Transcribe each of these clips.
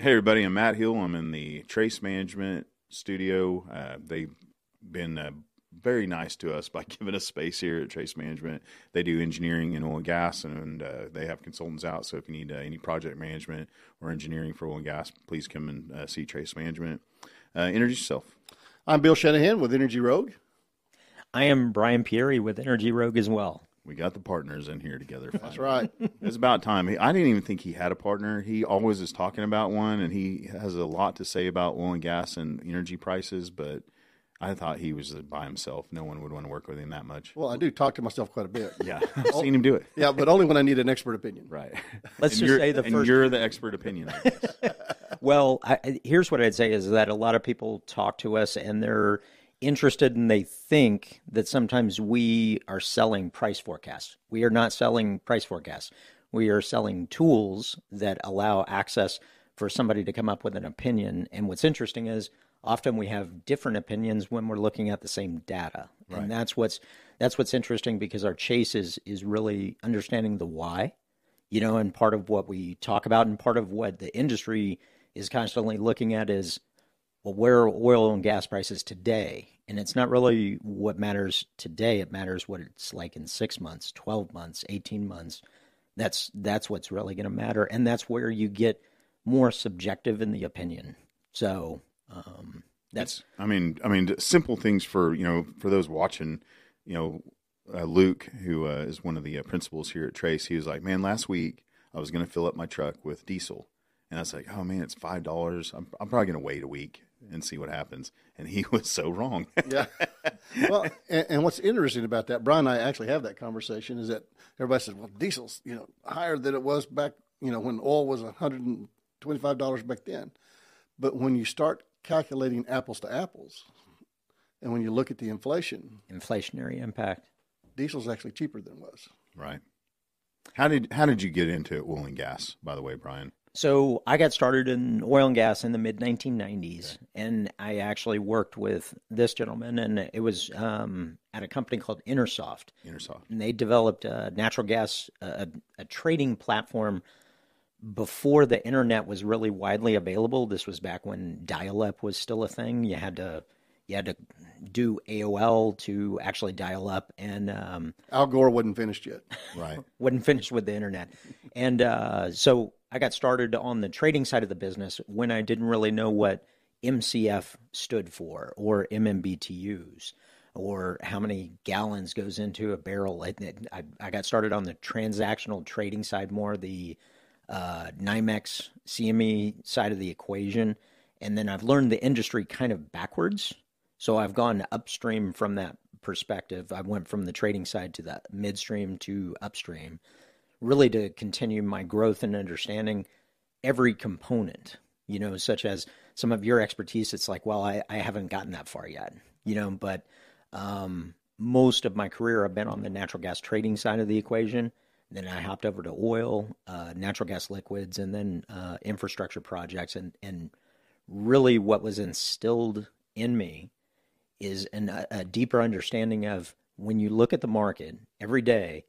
Hey, everybody, I'm Matt Hill. I'm in the Trace Management studio. Uh, they've been uh, very nice to us by giving us space here at Trace Management. They do engineering in oil and gas, and, uh, they have consultants out. So if you need uh, any project management or engineering for oil and gas, please come and uh, see Trace Management. Uh, introduce yourself. I'm Bill Shanahan with Energy Rogue. I am Brian Pieri with Energy Rogue as well. We got the partners in here together. That's right. it's about time. I didn't even think he had a partner. He always is talking about one, and he has a lot to say about oil and gas and energy prices. But I thought he was by himself. No one would want to work with him that much. Well, I do talk to myself quite a bit. Yeah, I've oh, seen him do it. Yeah, but only when I need an expert opinion. Right. Let's And just you're- say the and first. you're the expert opinion. I guess. Well, I, here's what I'd say is that a lot of people talk to us and they're interested and they think that sometimes we are selling price forecasts. We are not selling price forecasts. We are selling tools that allow access for somebody to come up with an opinion. And what's interesting is often we have different opinions when we're looking at the same data. And that's what's that's what's interesting because our chase is is really understanding the why you know, and part of what we talk about and part of what the industry is constantly looking at is, well, where are oil and gas prices today? And it's not really what matters today. It matters what it's like in six months, 12 months, 18 months. That's, that's what's really going to matter. And that's where you get more subjective in the opinion. So, um, that's, I mean, I mean, simple things for you know for those watching. You know, uh, Luke, who uh, is one of the uh, principals here at Trace, he was like, "Man, last week I was going to fill up my truck with diesel, and I was like, oh man, it's five dollars. I'm, I'm probably going to wait a week and see what happens." And he was so wrong. Yeah. well, and, and what's interesting about that, Brian and I actually have that conversation, is that everybody says, well, diesel's, you know, higher than it was back, you know, when oil was $125 back then. But when you start calculating apples to apples, and when you look at the inflation, inflationary impact. diesel's actually cheaper than it was. right. How did how did you get into oil and gas? By the way, Brian. So I got started in oil and gas in the mid 1990s, and I actually worked with this gentleman, and it was um, at a company called Intersoft, Intersoft. and they developed a natural gas a, a trading platform before the internet was really widely available. This was back when dial-up was still a thing. You had to you had to do AOL to actually dial up, and um, Al Gore wasn't finished yet. Right. wasn't finished with the internet. And uh, so I got started on the trading side of the business when I didn't really know what MCF stood for or MMBTUs or how many gallons goes into a barrel. I, I, I got started on the transactional trading side more, the uh, NYMEX CME side of the equation. And then I've learned the industry kind of backwards. So I've gone upstream from that perspective. I went from the trading side to the midstream to upstream, really to continue my growth and understanding every component, you know, such as some of your expertise. It's like, well, I, I haven't gotten that far yet, you know, but um, most of my career I've been on the natural gas trading side of the equation. Then I hopped over to oil, uh, natural gas liquids, and then uh, infrastructure projects. And, and really, what was instilled in me is an, a, a deeper understanding of when you look at the market every day,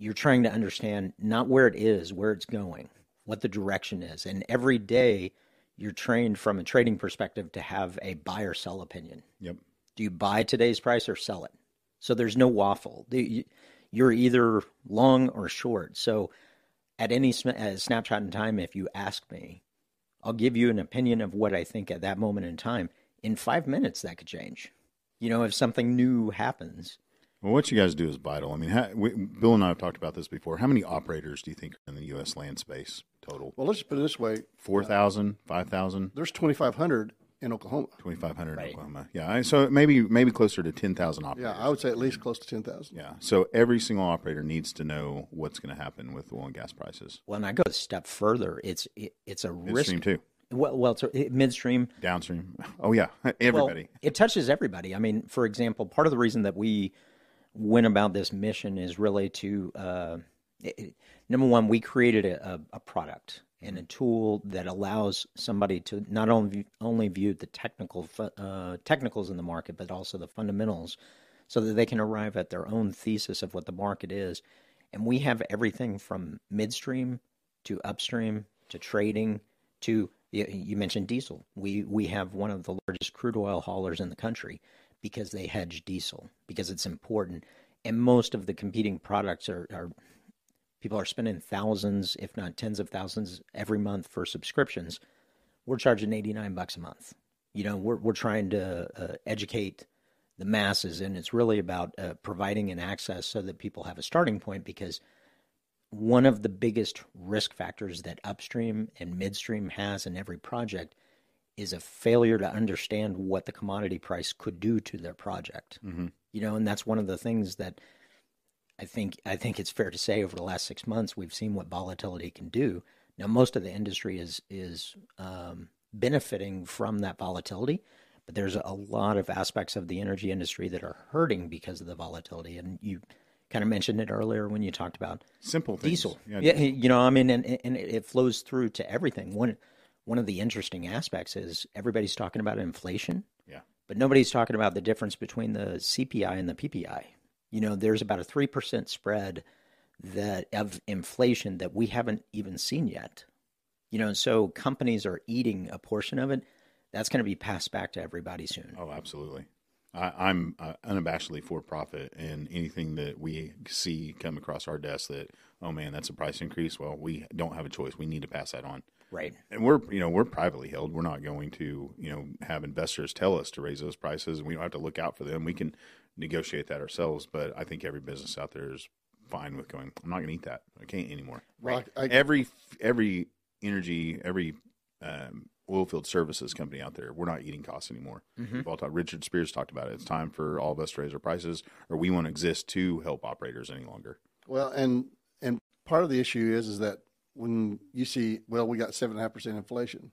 you're trying to understand not where it is, where it's going, what the direction is. And every day, you're trained from a trading perspective to have a buy or sell opinion. Yep. Do you buy today's price or sell it? So there's no waffle. You're either long or short. So at any uh, snapshot in time, if you ask me, I'll give you an opinion of what I think at that moment in time. In five minutes, that could change. You know, if something new happens, Well, what you guys do is vital. I mean, how, we, Bill and I have talked about this before. How many operators do you think are in the U.S. land space total? Well, let's just put it this way uh, 4,000, 5,000, there's 2,500 in Oklahoma. 2,500 Right. in Oklahoma. Yeah, so maybe maybe closer to 10,000 operators. Yeah. I would say at least close to 10,000. Yeah, so every single operator needs to know what's going to happen with oil and gas prices. well, and I go a step further. It's it, it's a risk. Midstream too, Well, well, it's a, midstream. downstream. Oh yeah, everybody. Well, it touches everybody. I mean, for example, part of the reason that we went about this mission is really to uh, it- number one, we created a, a, product and a tool that allows somebody to not only only view the technical uh, technicals in the market, but also the fundamentals, so that they can arrive at their own thesis of what the market is. And we have everything from midstream to upstream to trading to you mentioned diesel. We we have one of the largest crude oil haulers in the country because they hedge diesel because it's important, and most of the competing products are, are people are spending thousands, if not tens of thousands, every month for subscriptions. We're charging eighty nine bucks a month. You know, we're we're trying to uh, educate the masses, and it's really about uh, providing an access so that people have a starting point because one of the biggest risk factors that upstream and midstream has in every project is a failure to understand what the commodity price could do to their project. Mm-hmm. You know, and that's one of the things that I think I think it's fair to say over the last six months we've seen what volatility can do. Now, most of the industry is is um, benefiting from that volatility, but there's a lot of aspects of the energy industry that are hurting because of the volatility. And you kind of mentioned it earlier when you talked about simple things. diesel. Yeah, yeah, you know, I mean, and and it flows through to everything. One one of the interesting aspects is everybody's talking about inflation. Yeah. But nobody's talking about the difference between the CPI and the PPI. You know, there's about a 3% spread that of inflation that we haven't even seen yet. You know, so companies are eating a portion of it. That's going to be passed back to everybody soon. Oh, absolutely. I, am uh, unabashedly for profit, and anything that we see come across our desk that, oh man, that's a price increase. Well, we don't have a choice. We need to pass that on. Right. And we're, you know, we're privately held. We're not going to, you know, have investors tell us to raise those prices, and we don't have to look out for them. We can negotiate that ourselves. But I think every business out there is fine with going. I'm not going to eat that. I can't anymore. Right. I, I, every every energy, every um, oil field services company out there, we're not eating costs anymore. Mm-hmm. We've all talked, Richard Spears talked about it. It's time for all of us to raise our prices, or we won't exist to help operators any longer. Well, and and part of the issue is is that when you see, well, we got seven and a half percent inflation,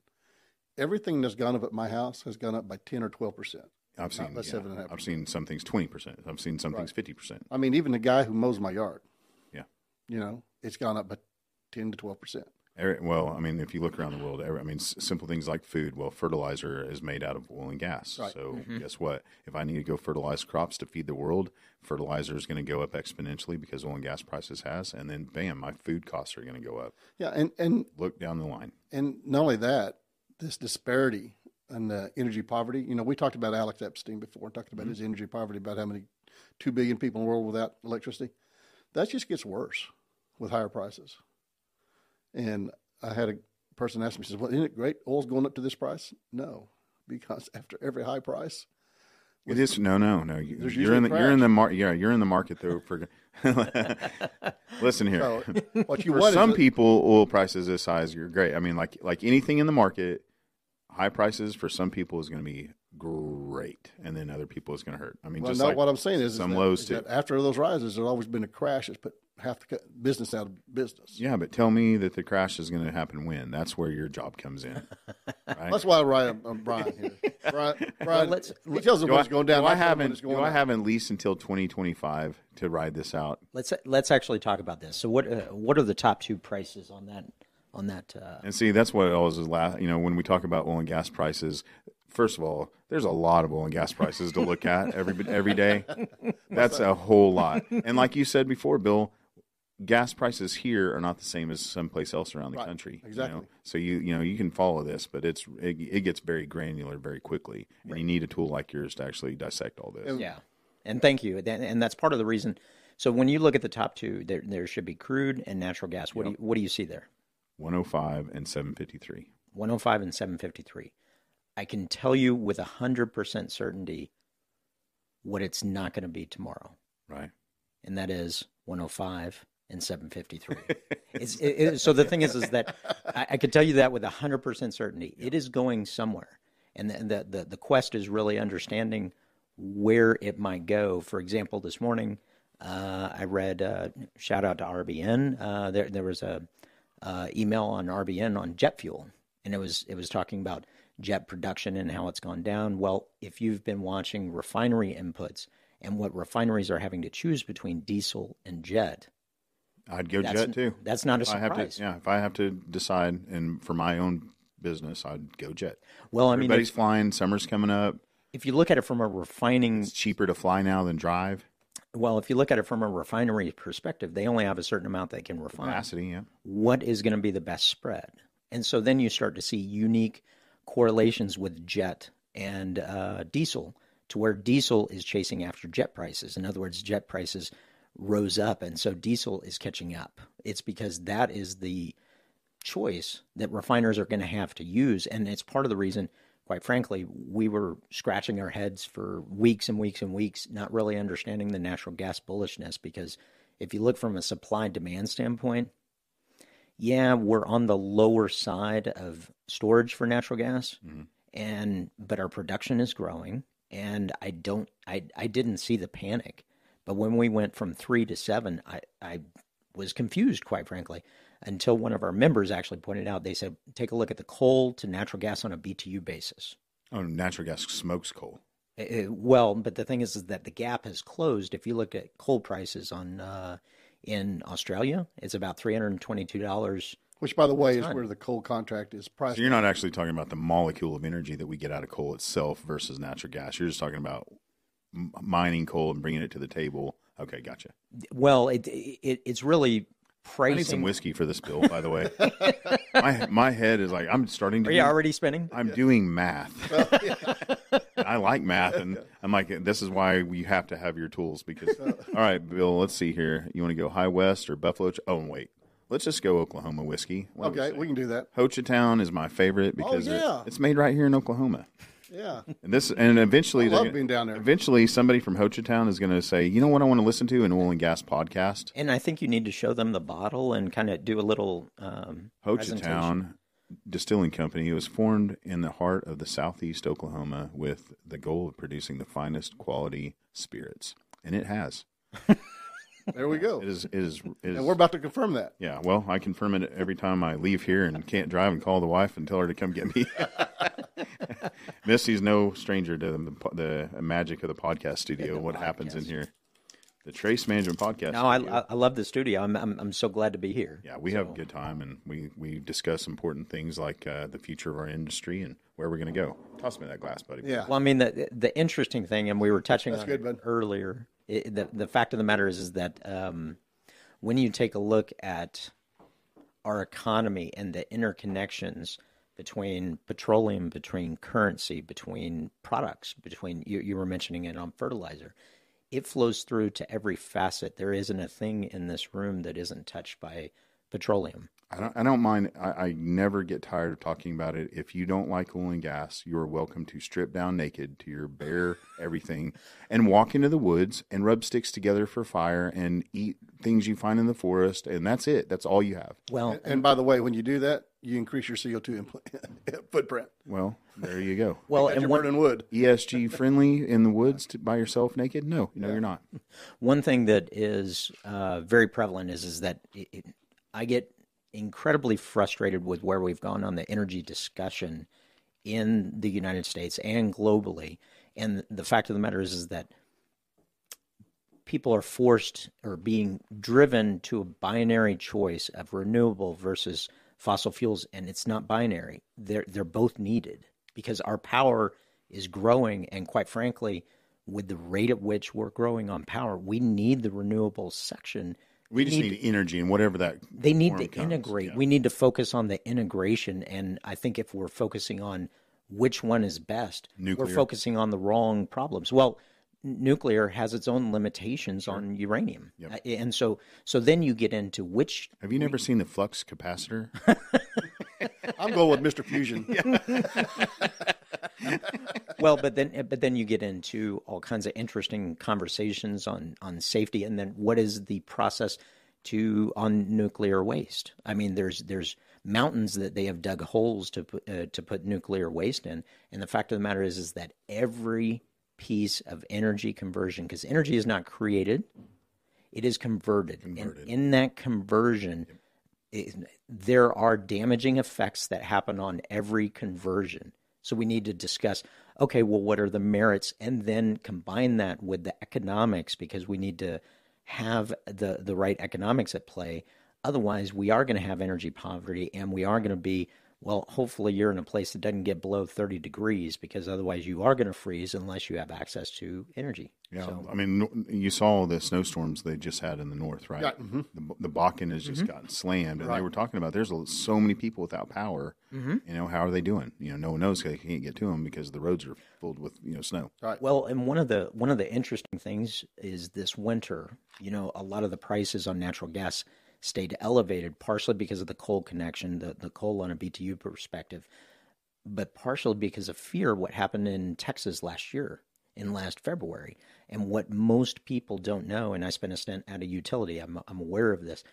everything that's gone up at my house has gone up by ten or twelve percent. I've seen yeah, seven and a half. I've seen some things twenty percent. I've seen some right. things fifty percent. I mean, even the guy who mows my yard. Yeah. You know, it's gone up by ten to twelve percent. Well, I mean, if you look around the world, I mean, simple things like food. Well, fertilizer is made out of oil and gas. Right. So, mm-hmm. guess what? If I need to go fertilize crops to feed the world, fertilizer is going to go up exponentially because oil and gas prices has, and then bam, my food costs are going to go up. Yeah, and and look down the line. And not only that, this disparity and the energy poverty. You know, we talked about Alex Epstein before, talked about mm-hmm. his energy poverty, about how many two billion people in the world without electricity. That just gets worse with higher prices. And I had a person ask me, says, "Well, isn't it great? Oil's going up to this price?" No, because after every high price, it is no, no, no. You, are in the you're in the mar- yeah you're in the market though for. Listen here. So, what you for some people, oil prices this high is you're great. I mean, like like anything in the market, high prices for some people is going to be great, and then other people is going to hurt. I mean, well, just no, like what I'm saying is some is that, lows too. after those rises, there's always been a crash that's put half the business out of business. Yeah, but tell me that the crash is going to happen when? That's where your job comes in. Right? That's why I write um, Brian here. Brian, Brian well, let's, he tells them what's going down. Do I haven't. Do I have at least until 2025 to ride this out? Let's let's actually talk about this. So what uh, what are the top two prices on that? On that, uh, and see, that's what always is last. You know, when we talk about oil and gas prices, first of all, there's a lot of oil and gas prices to look at every every day. That's a whole lot. And like you said before, Bill, gas prices here are not the same as someplace else around the right. country. Exactly. You know? So you you know you can follow this, but it's it, it gets very granular very quickly, and right. you need a tool like yours to actually dissect all this. Yeah, and thank you, and that's part of the reason. So when you look at the top two, there there should be crude and natural gas. What yep. do you, what do you see there? 105 and 753. 105 and 753. I can tell you with 100% certainty what it's not going to be tomorrow. Right. And that is 105 and 753. it's, it, it, so the thing is, is that I, I could tell you that with 100% certainty. It is going somewhere. And the, the, the, the, quest is really understanding where it might go. For example, this morning, uh, I read, uh, shout out to RBN. Uh, there, there was a uh, email on RBN on jet fuel, and it was, it was talking about jet production and how it's gone down. Well, if you've been watching refinery inputs and what refineries are having to choose between diesel and jet, I'd go jet too. That's not a surprise. To, yeah, if I have to decide, and for my own business, I'd go jet. Well, I mean, everybody's flying. Summer's coming up. If you look at it from a refining, it's cheaper to fly now than drive. Well, if you look at it from a refinery perspective, they only have a certain amount they can refine. Capacity, yeah. What is going to be the best spread? And so then you start to see unique correlations with jet and uh, diesel to where diesel is chasing after jet prices. In other words, jet prices rose up, and so diesel is catching up. It's because that is the choice that refiners are going to have to use. And it's part of the reason, quite frankly, we were scratching our heads for weeks and weeks and weeks, not really understanding the natural gas bullishness. Because if you look from a supply demand standpoint, yeah, we're on the lower side of storage for natural gas, mm-hmm. and but our production is growing. And I don't, I, I didn't see the panic, but when we went from three to seven, I, I was confused, quite frankly until one of our members actually pointed out. They said, take a look at the coal to natural gas on a BTU basis. Oh, natural gas smokes coal. Uh, well, but the thing is, is that the gap has closed. If you look at coal prices on uh, in Australia, it's about three hundred and twenty-two dollars. Which, by the way, is where the coal contract is priced. So you're not actually talking about the molecule of energy that we get out of coal itself versus natural gas. You're just talking about mining coal and bringing it to the table. Okay, gotcha. Well, it, it it's really pricing. I need some whiskey for this bill, by the way. my my head is like I'm starting to. Are you already spinning? I'm yeah. doing math. I like math, and I'm like, this is why you have to have your tools. Because, all right, Bill, let's see here. You want to go High West or Buffalo? Oh, and wait. Let's just go Oklahoma whiskey. What okay, we, we, can do that. Hochatown is my favorite oh, because oh, yeah. it, it's made right here in Oklahoma. Yeah. And this and eventually I love being down there. Eventually somebody from Hochatown is going to say, "You know what I want to listen to an oil and gas podcast?" And I think you need to show them the bottle and kind of do a little um Hochatown Distilling Company. It was formed in the heart of the southeast Oklahoma with the goal of producing the finest quality spirits. And it has. There we go. It is, it is, it is. And we're about to confirm that. Yeah. Well, I confirm it every time I leave here and can't drive and call the wife and tell her to come get me. Missy's no stranger to the, the magic of the podcast studio. The what podcast. happens in here? The Trace Management Podcast. No, I, I love the studio. I'm, I'm I'm so glad to be here. Yeah, we so. have a good time, and we we discuss important things like uh, the future of our industry and where we're going to go. Toss me that glass, buddy. Yeah. Well, I mean the the interesting thing, and we were touching That's on good, it earlier it, the the fact of the matter is is that um, when you take a look at our economy and the interconnections between petroleum, between currency, between products, between you, you were mentioning it on fertilizer, it flows through to every facet. There isn't a thing in this room that isn't touched by petroleum. I don't, I don't mind. I, I, never get tired of talking about it. If you don't like oil and gas, you are welcome to strip down naked to your bare everything and walk into the woods and rub sticks together for fire and eat things you find in the forest. And that's it. That's all you have. Well, and, and by the way, when you do that, you increase your CO2 footprint. Well, there you go. well, and one, in wood. ESG friendly in the woods to, by yourself naked? No, no, yeah. you're not. One thing that is uh, very prevalent is is that it, it, I get incredibly frustrated with where we've gone on the energy discussion in the United States and globally. And the fact of the matter is, is that people are forced or being driven to a binary choice of renewable versus fossil fuels, and it's not binary. They're they're both needed because our power is growing, and quite frankly, with the rate at which we're growing on power, we need the renewable section we just need, need, energy and whatever that they need to comes. integrate. Yeah. We need to focus on the integration, and I think if we're focusing on which one is best, nuclear. we're focusing on the wrong problems. Well, nuclear has its own limitations sure. on uranium, yep. And so so then you get into which. Have you never we, seen the flux capacitor? I'm going with Mr. Fusion. well, but then but then you get into all kinds of interesting conversations on on safety, and then what is the process to on nuclear waste? I mean, there's there's mountains that they have dug holes to put uh, to put nuclear waste in, and the fact of the matter is is that every piece of energy conversion, because energy is not created, it is converted, converted. and in that conversion. It, there are damaging effects that happen on every conversion. So we need to discuss okay, well, what are the merits? And then combine that with the economics because we need to have the, the right economics at play. Otherwise, we are going to have energy poverty and we are going to be Well, hopefully you're in a place that doesn't get below 30 degrees because otherwise you are going to freeze unless you have access to energy. Yeah, So- I mean, you saw the snowstorms they just had in the north, right? Yeah, mhm. The, the Bakken has just gotten slammed, and they were talking about there's so many people without power. Mm-hmm. You know, how are they doing? You know, no one knows because they can't get to them because the roads are filled with you know snow. Right. Well, and one of the one of the interesting things is this winter, you know, a lot of the prices on natural gas stayed elevated, partially because of the coal connection, the, the coal on a BTU perspective, but partially because of fear what happened in Texas last year, in last February. And what most people don't know, and I spent a stint at a utility, I'm, I'm aware of this.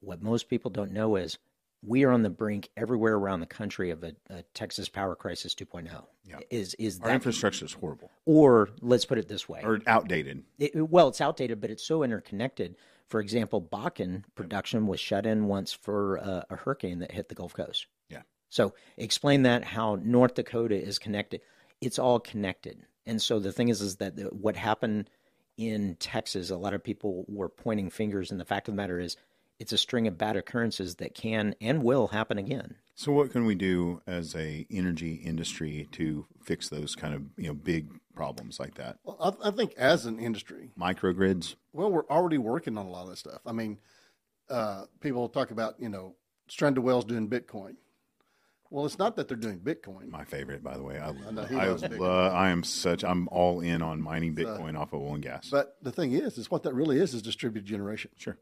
What most people don't know is we are on the brink everywhere around the country of a, a Texas power crisis 2.0. Yeah. Is is Our that infrastructure is horrible or let's put it this way. or outdated. It- well, it's outdated, but it's so interconnected. For example, Bakken production was shut in once for a, a hurricane that hit the Gulf Coast. Yeah. So explain that how North Dakota is connected. It's all connected. And so the thing is, is that the, what happened in Texas, a lot of people were pointing fingers, and the fact of the matter is, it's a string of bad occurrences that can and will happen again. So, what can we do as a energy industry to fix those kind of you know big problems like that? Well, I, I think as an industry, Microgrids. well, we're already working on a lot of that stuff. I mean, uh, people talk about you know stranded wells doing Bitcoin. Well, it's not that they're doing Bitcoin. My favorite, by the way. I, know, I, loves Bitcoin. love- I am such. I'm all in on mining Bitcoin off of oil and gas. But the thing is, is what that really is is distributed generation. sure,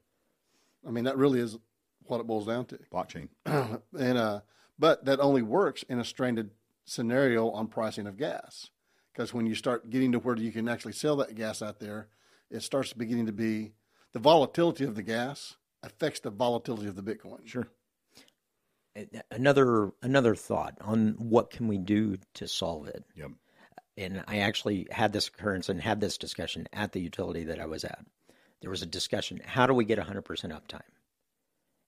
I mean, that really is what it boils down to. blockchain. and uh, but that only works in a stranded scenario on pricing of gas, because when you start getting to where you can actually sell that gas out there, it starts beginning to be the volatility of the gas affects the volatility of the Bitcoin. Sure. Another another thought on what can we do to solve it. Yep. and I actually had this occurrence and had this discussion at the utility that I was at. There was a discussion: how do we get 100% uptime?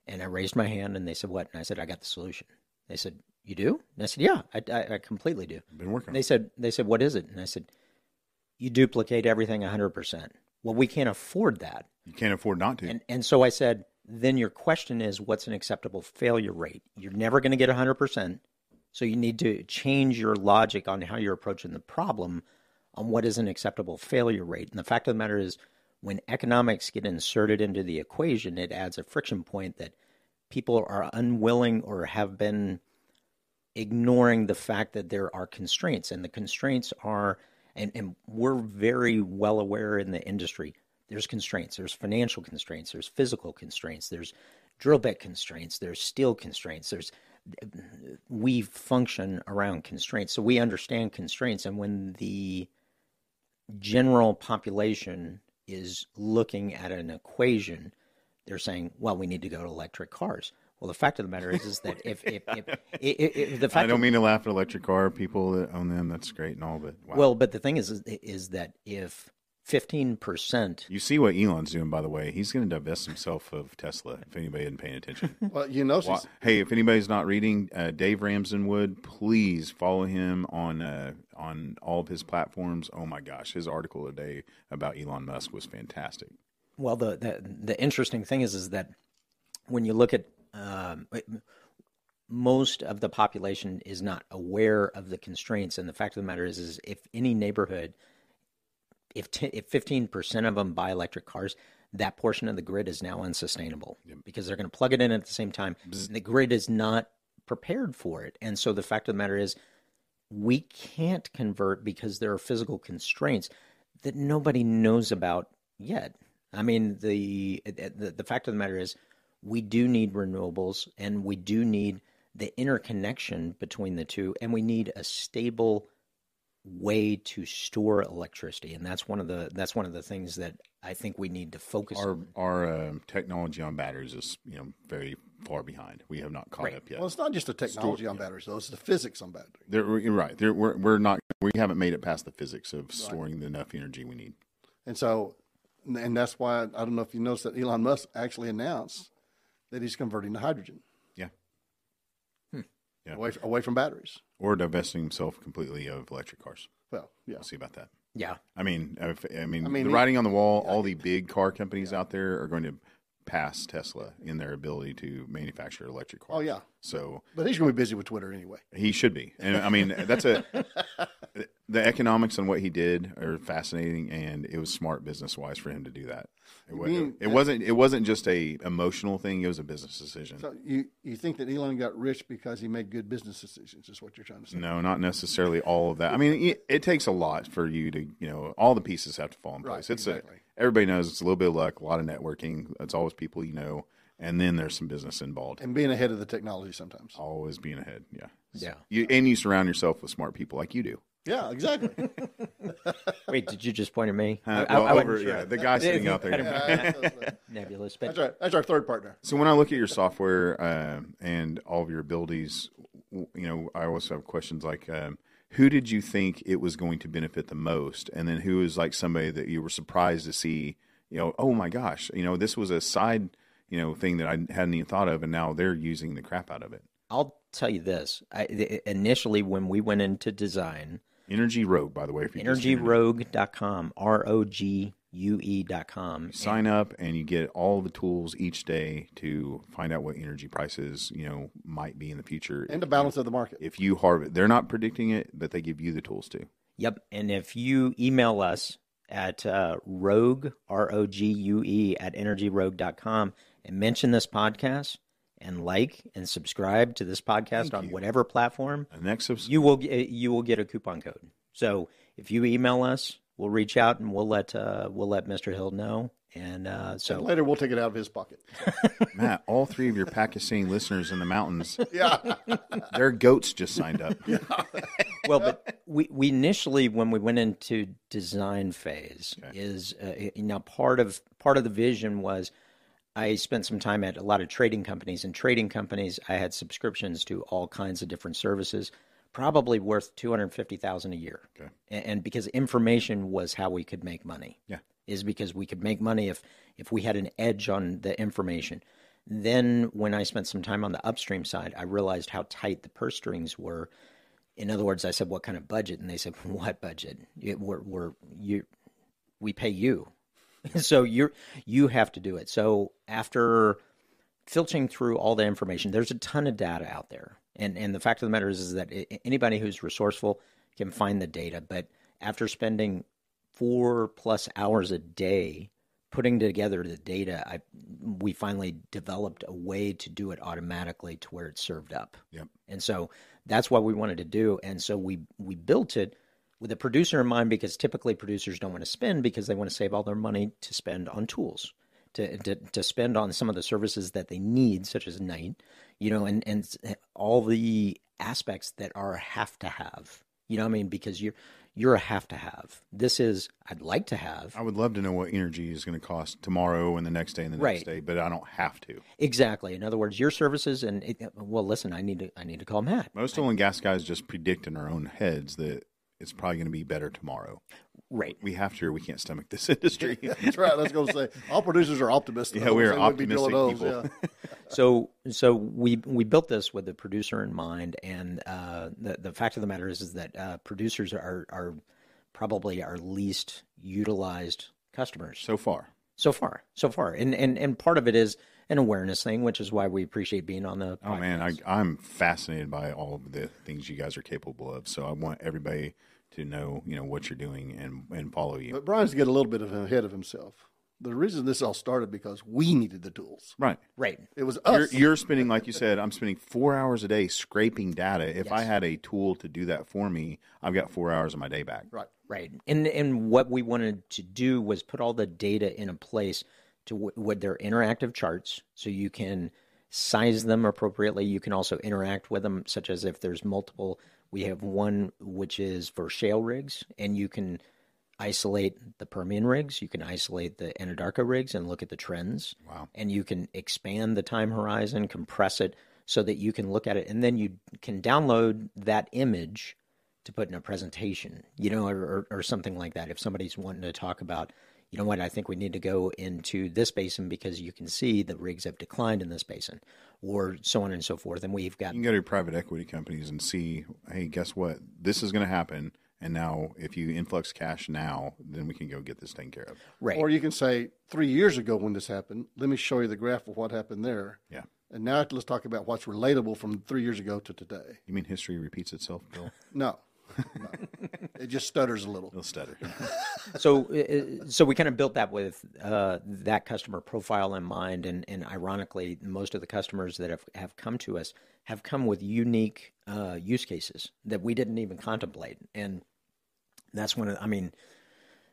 And I raised my hand, and they said, "What?" And I said, "I got the solution." They said, "You do?" And I said, "Yeah, I, I, I completely do." Been working. And they said, "They said, what is it?" And I said, "You duplicate everything 100%." Well, we can't afford that. You can't afford not to. And and so I said, then your question is, what's an acceptable failure rate? You're never going to get 100%. So you need to change your logic on how you're approaching the problem on what is an acceptable failure rate. And the fact of the matter is, when economics get inserted into the equation, it adds a friction point that people are unwilling or have been ignoring the fact that there are constraints. And the constraints are, and, and we're very well aware in the industry, there's constraints. There's financial constraints. There's physical constraints. There's drill bit constraints. There's steel constraints. There's we function around constraints, so we understand constraints. And when the general population is looking at an equation, they're saying, "Well, we need to go to electric cars." Well, the fact of the matter is, is that if if, if, if, if the fact I don't of, mean to laugh at electric car people that own them. That's great and all, but wow. well, but the thing is, is, is that if fifteen percent you see what Elon's doing, by the way. He's going to divest himself of Tesla. If anybody isn't paying attention. Well, you know, Wa- hey, if anybody's not reading uh, Dave Ramsdenwood, please follow him on uh, on all of his platforms. Oh my gosh, his article today about Elon Musk was fantastic. Well, the, the the interesting thing is is that when you look at um, most of the population is not aware of the constraints, and the fact of the matter is, is if any neighborhood, if t- if fifteen percent of them buy electric cars, that portion of the grid is now unsustainable because they're going to plug it in at the same time. The grid is not prepared for it, and so the fact of the matter is, we can't convert because there are physical constraints that nobody knows about yet. I mean, the, the the fact of the matter is, we do need renewables, and we do need the interconnection between the two, and we need a stable way to store electricity, and that's one of the that's one of the things that I think we need to focus Our on. our um, technology on batteries is you know very far behind. We have not caught Right. up yet. well, it's not just the technology on batteries, though; it's the physics on batteries. There- you're right. There, we're we're not. We haven't made it past the physics of storing enough energy we need. And so, and that's why I don't know if you noticed that Elon Musk actually announced that he's converting to hydrogen Yeah. Hmm. Yeah. away away from batteries. Or divesting himself completely of electric cars. Well, yeah, We'll see about that. Yeah, I mean, if, I mean, I mean, the writing on the wall. all the big car companies out there are going to passed Tesla in their ability to manufacture electric cars. Oh, yeah. So But he's going to be busy with Twitter anyway. he should be, and I mean that's a the economics on what he did are fascinating, and it was smart business wise for him to do that. It, mean- mm-hmm. it wasn't it wasn't just a emotional thing; it was a business decision. So you, you think that Elon got rich because he made good business decisions, is what you're trying to say. No, not necessarily all of that. I mean, it, it takes a lot for you to, you know, all the pieces have to fall in Right, place. it's exactly. a, everybody knows it's a little bit of luck, a lot of networking. It's always people you know, and then there's some business involved. And being ahead of the technology sometimes. Always being ahead, yeah, Yeah. You and you surround yourself with smart people like you do. Yeah, exactly. Wait, did you just point at me? Uh, I- I- well, I wasn't over, sure. yeah, the guy sitting out there. Yeah, Nebulous, but that's our, that's our third partner. So when I look at your software uh, and all of your abilities, you know, I also have questions like, um, who did you think it was going to benefit the most, and then who is like somebody that you were surprised to see? You know, oh my gosh, you know, this was a side, you know, thing that I hadn't even thought of, and now they're using the crap out of it. I'll tell you this. I, initially, when we went into design, Energy Rogue, by the way, if you just tuned in. energyrogue.com, R O G U E.com. sign up and you get all the tools each day to find out what energy prices you know might be in the future. And the balance of the market. if you harvest, they're not predicting it, but they give you the tools to. Yep. And if you email us at uh, rogue, R O G U E, at energyrogue.com and mention this podcast and like and subscribe to this podcast on whatever platform, And next, is- you will get, you will get a coupon code. So if you email us, we'll reach out and we'll let uh, we'll let Mr. Hill know. And uh, so Later, we'll take it out of his pocket. Matt, all three of your Pakistani listeners in the mountains, Yeah. their goats just signed up. well, but we, we initially when we went into design phase is uh, now part of part of the vision was I spent some time at a lot of trading companies and trading companies I had subscriptions to all kinds of different services, probably worth two hundred fifty thousand a year. Okay. And, and because information was how we could make money. Yeah. is because we could make money if if we had an edge on the information. Then when I spent some time on the upstream side, I realized how tight the purse strings were. In other words, I said, "What kind of budget?" And they said, hmm. "What budget? It, we're, we're you, we pay you, so you're you have to do it." So after filtering through all the information, there's a ton of data out there, and and the fact of the matter is, is that anybody who's resourceful can find the data. But after spending four plus hours a day putting together the data, I we finally developed a way to do it automatically to where it's served up. Yep. And so that's what we wanted to do. And so we we built it with a producer in mind because typically producers don't want to spend because they want to save all their money to spend on tools. To, to, to spend on some of the services that they need, such as night, you know, and, and eh, all the aspects that are have to have. You know what I mean? Because you're you're a have to have. This is I'd like to have. I would love to know what energy is going to cost tomorrow and the next day and the next Right. day, but I don't have to. Exactly. In other words, your services and it, well, listen, I need to I need to call Matt. Most oil and gas guys just predict in our own heads that it's probably going to be better tomorrow. Right. We have to, or we can't stomach this industry. That's right. I was going to say all producers are optimists. Yeah, we are They wouldn't be optimistic those, people. yeah. So so we we built this with the producer in mind, and uh, the the fact of the matter is is that uh, producers are are probably our least utilized customers so far. so far so far, and and and part of it is an awareness thing, which is why we appreciate being on the. Oh man, I, I'm fascinated by all of the things you guys are capable of. So I want everybody to know, you know, what you're doing and and follow you. But Brian's getting a little bit of ahead of himself. The reason this all started because we needed the tools. Right. right. It was You're, us. you're spending, like you said, I'm spending four hours a day scraping data. If I had a tool to do that for me, I've got four hours of my day back. right. Right. And and what we wanted to do was put all the data in a place to w- with their interactive charts so you can size them appropriately. You can also interact with them such as if there's multiple we have one which is for shale rigs and you can isolate the Permian rigs, you can isolate the Anadarko rigs and look at the trends. Wow. And you can expand the time horizon, compress it so that you can look at it and then you can download that image to put in a presentation, you know, or, or, or something like that. If somebody's wanting to talk about, you know what, I think we need to go into this basin because you can see the rigs have declined in this basin, or so on and so forth. And we've got You can go to private equity companies and see, hey, guess what? This is going to happen, And now, if you influx cash now, then we can go get this taken care of. Right. Or you can say, three years ago when this happened, let me show you the graph of what happened there. Yeah. And now let's talk about what's relatable from three years ago to today. You mean history repeats itself, Bill? No, no. it just stutters a little. Bill Stutter. so uh, so we kind of built that with uh, that customer profile in mind and, and ironically most of the customers that have, have come to us have come with unique uh, use cases that we didn't even contemplate and that's one of i mean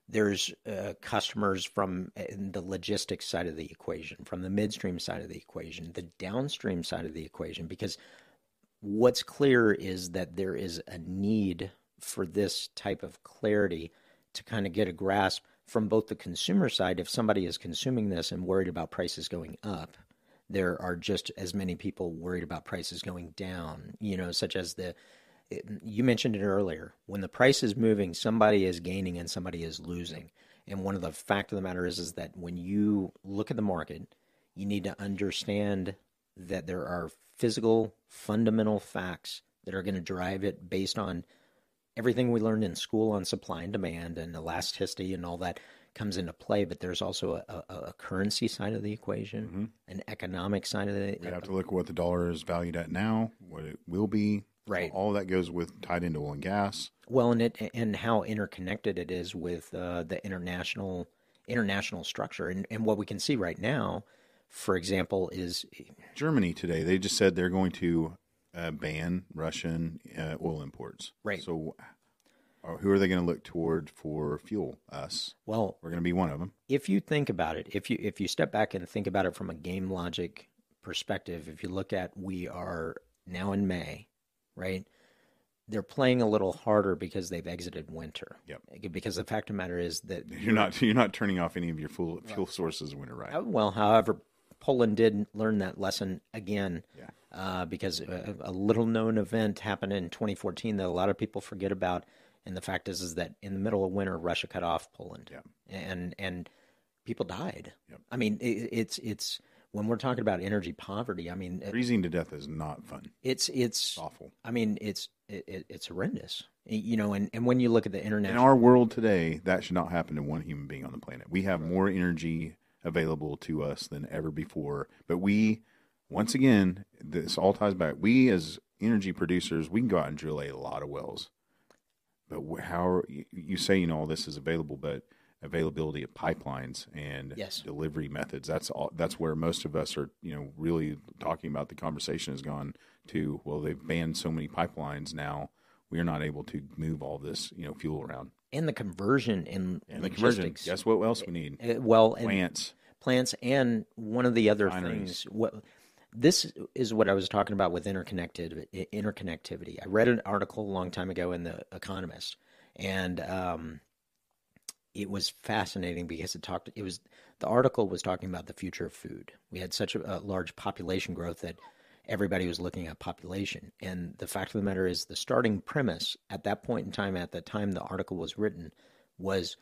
there's uh, customers from uh, the logistics side of the equation from the midstream side of the equation the downstream side of the equation because what's clear is that there is a need for this type of clarity to kind of get a grasp from both the consumer side. If somebody is consuming this and worried about prices going up, there are just as many people worried about prices going down, you know, such as the, you mentioned it earlier. When the price is moving, somebody is gaining and somebody is losing. And one of the fact of the matter is, is that when you look at the market, you need to understand that there are physical, fundamental facts that are going to drive it based on everything we learned in school on supply and demand and elasticity and all that comes into play. But there's also a, a, a currency side of the equation, Mm-hmm. an economic side of the. We have to look at what the dollar is valued at now, what it will be. Right. All that goes with tied into oil and gas. Well, and it and how interconnected it is with uh, the international international structure, and and what we can see right now, for example, is Germany today, they just said they're going to uh, ban Russian uh, oil imports. Right. So, uh, who are they going to look toward for fuel? Us. well, We're going to be one of them. if you think about it, if you if you step back and think about it from a game logic perspective, if you look at we are now in May, right? They're playing a little harder because they've exited winter. Yep. Because the fact of the matter is that You're not you're not turning off any of your fuel fuel sources in winter, right? Uh, Well, however, Poland did learn that lesson again Yeah. uh, because a, a little known event happened in 2014 that a lot of people forget about. And the fact is, is that in the middle of winter, Russia cut off Poland, Yeah. and and people died. Yep. I mean, it, it's it's when we're talking about energy poverty. I mean, it- Freezing to death is not fun. it's it's Awful. I mean, it's it, it, it's horrendous. You know, and, and when you look at the internet In our world today, that should not happen to one human being on the planet. We have more energy available to us than ever before. But we, once again, this all ties back. We, as energy producers, we can go out and drill a lot of wells. But how are, you, you say you know all this is available, but availability of pipelines and Yes. delivery methods that's all that's where most of us are you know really talking about the conversation has gone to well they've banned so many pipelines now we are not able to move all this you know fuel around and the conversion in and the conversion. Guess what else we need? Uh, well, and Plants. plants and one of the other things what this is what I was talking about with interconnected interconnectivity. I read an article a long time ago in the Economist, and um, it was fascinating because it talked. It was the article was talking about the future of food. We had such a, a large population growth that everybody was looking at population, and the fact of the matter is, the starting premise at that point in time, at the time the article was written, was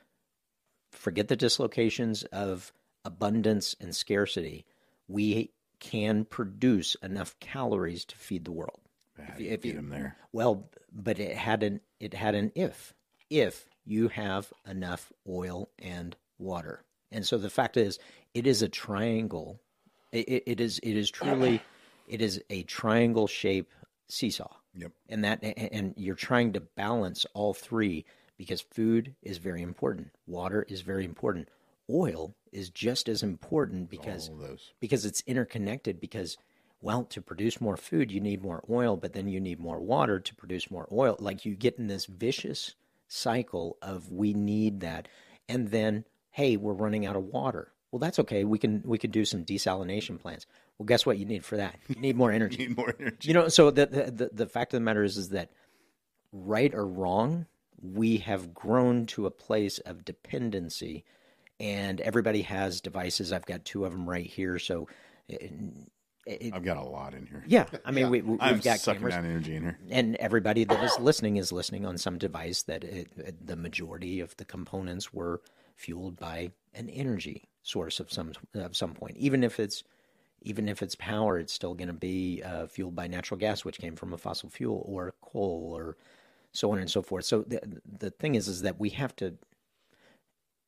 forget the dislocations of abundance and scarcity. We can produce enough calories to feed the world. If you- if get you- them there. Well, but it had an it had an if if you have enough oil and water. And so the fact is, it is a triangle. It, it, it is it is truly it is a triangle shape seesaw. Yep. And that and you're trying to balance all three because food is very important, water is very important, oil is just as important because because it's interconnected because well to produce more food you need more oil but then you need more water to produce more oil. Like you get in this vicious cycle of we need that. And then hey we're running out of water. Well that's okay. We can we could do some desalination plants well guess what you need for that you need more energy Need more energy. you know so the, the the fact of the matter is is that right or wrong we have grown to a place of dependency and everybody has devices i've got two of them right here so it, it, I've got a lot in here. yeah i mean we, we, I'm we've got sucking cameras down energy in here. and everybody that is listening is listening on some device that it- the majority of the components were fueled by an energy source of some of some point even if it's even if it's power it's still going to be uh, fueled by natural gas which came from a fossil fuel or coal or so on and so forth. So the the thing is, is that we have to,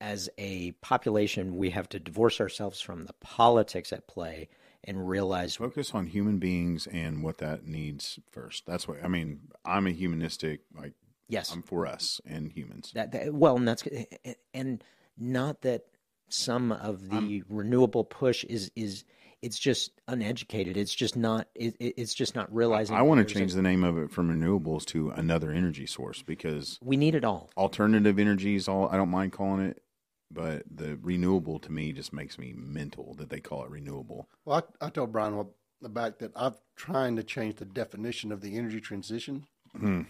as a population, we have to divorce ourselves from the politics at play and realize Focus on human beings and what that needs first. That's what I mean. I'm a humanistic, like yes, I'm for us and humans. that, that well, and that's and not that some of the renewable push is is it's just uneducated. It's just not. It, it- it's just not realizing. I want to there's a- change the name of it from renewables to another energy source because We need it all. alternative energies all I don't mind calling it, but the renewable to me just makes me mental that they call it renewable. Well, I, I told Brian a- back that I'm trying to change the definition of the energy transition hmm.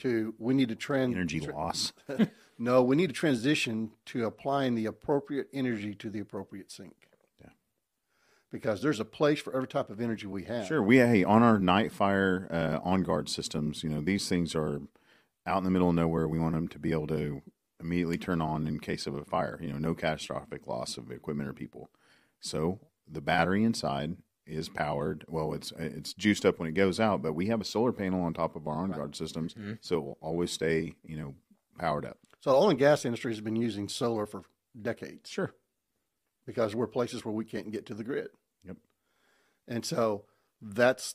to we need to trans Energy loss. No, we need to transition to applying the appropriate energy to the appropriate sink. Yeah. Because there's a place for every type of energy we have. Sure, we hey on our night fire uh, on guard systems. You know these things are out in the middle of nowhere. We want them to be able to immediately turn on in case of a fire. You know, no catastrophic loss of equipment or people. So the battery inside is powered. Well, it's it's juiced up when it goes out, but we have a solar panel on top of our on guard systems, so it will always stay you know powered up. So the oil and gas industry has been using solar for decades. Sure. Because we're places where we can't get to the grid. Yep. And so that's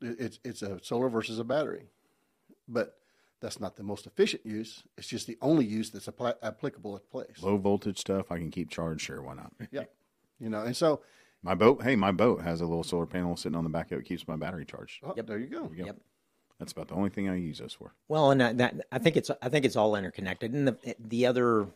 it's it's a solar versus a battery. But that's not the most efficient use. It's just the only use that's appli- applicable at place. Low voltage stuff I can keep charged. Sure, why not? Yeah. You know, and so My boat, hey, my boat has a little solar panel sitting on the back of it, keeps my battery charged. oh, there you go. Yep. Yep. That's about the only thing I use those for. Well, and that, that I think it's I think it's all interconnected. And the the other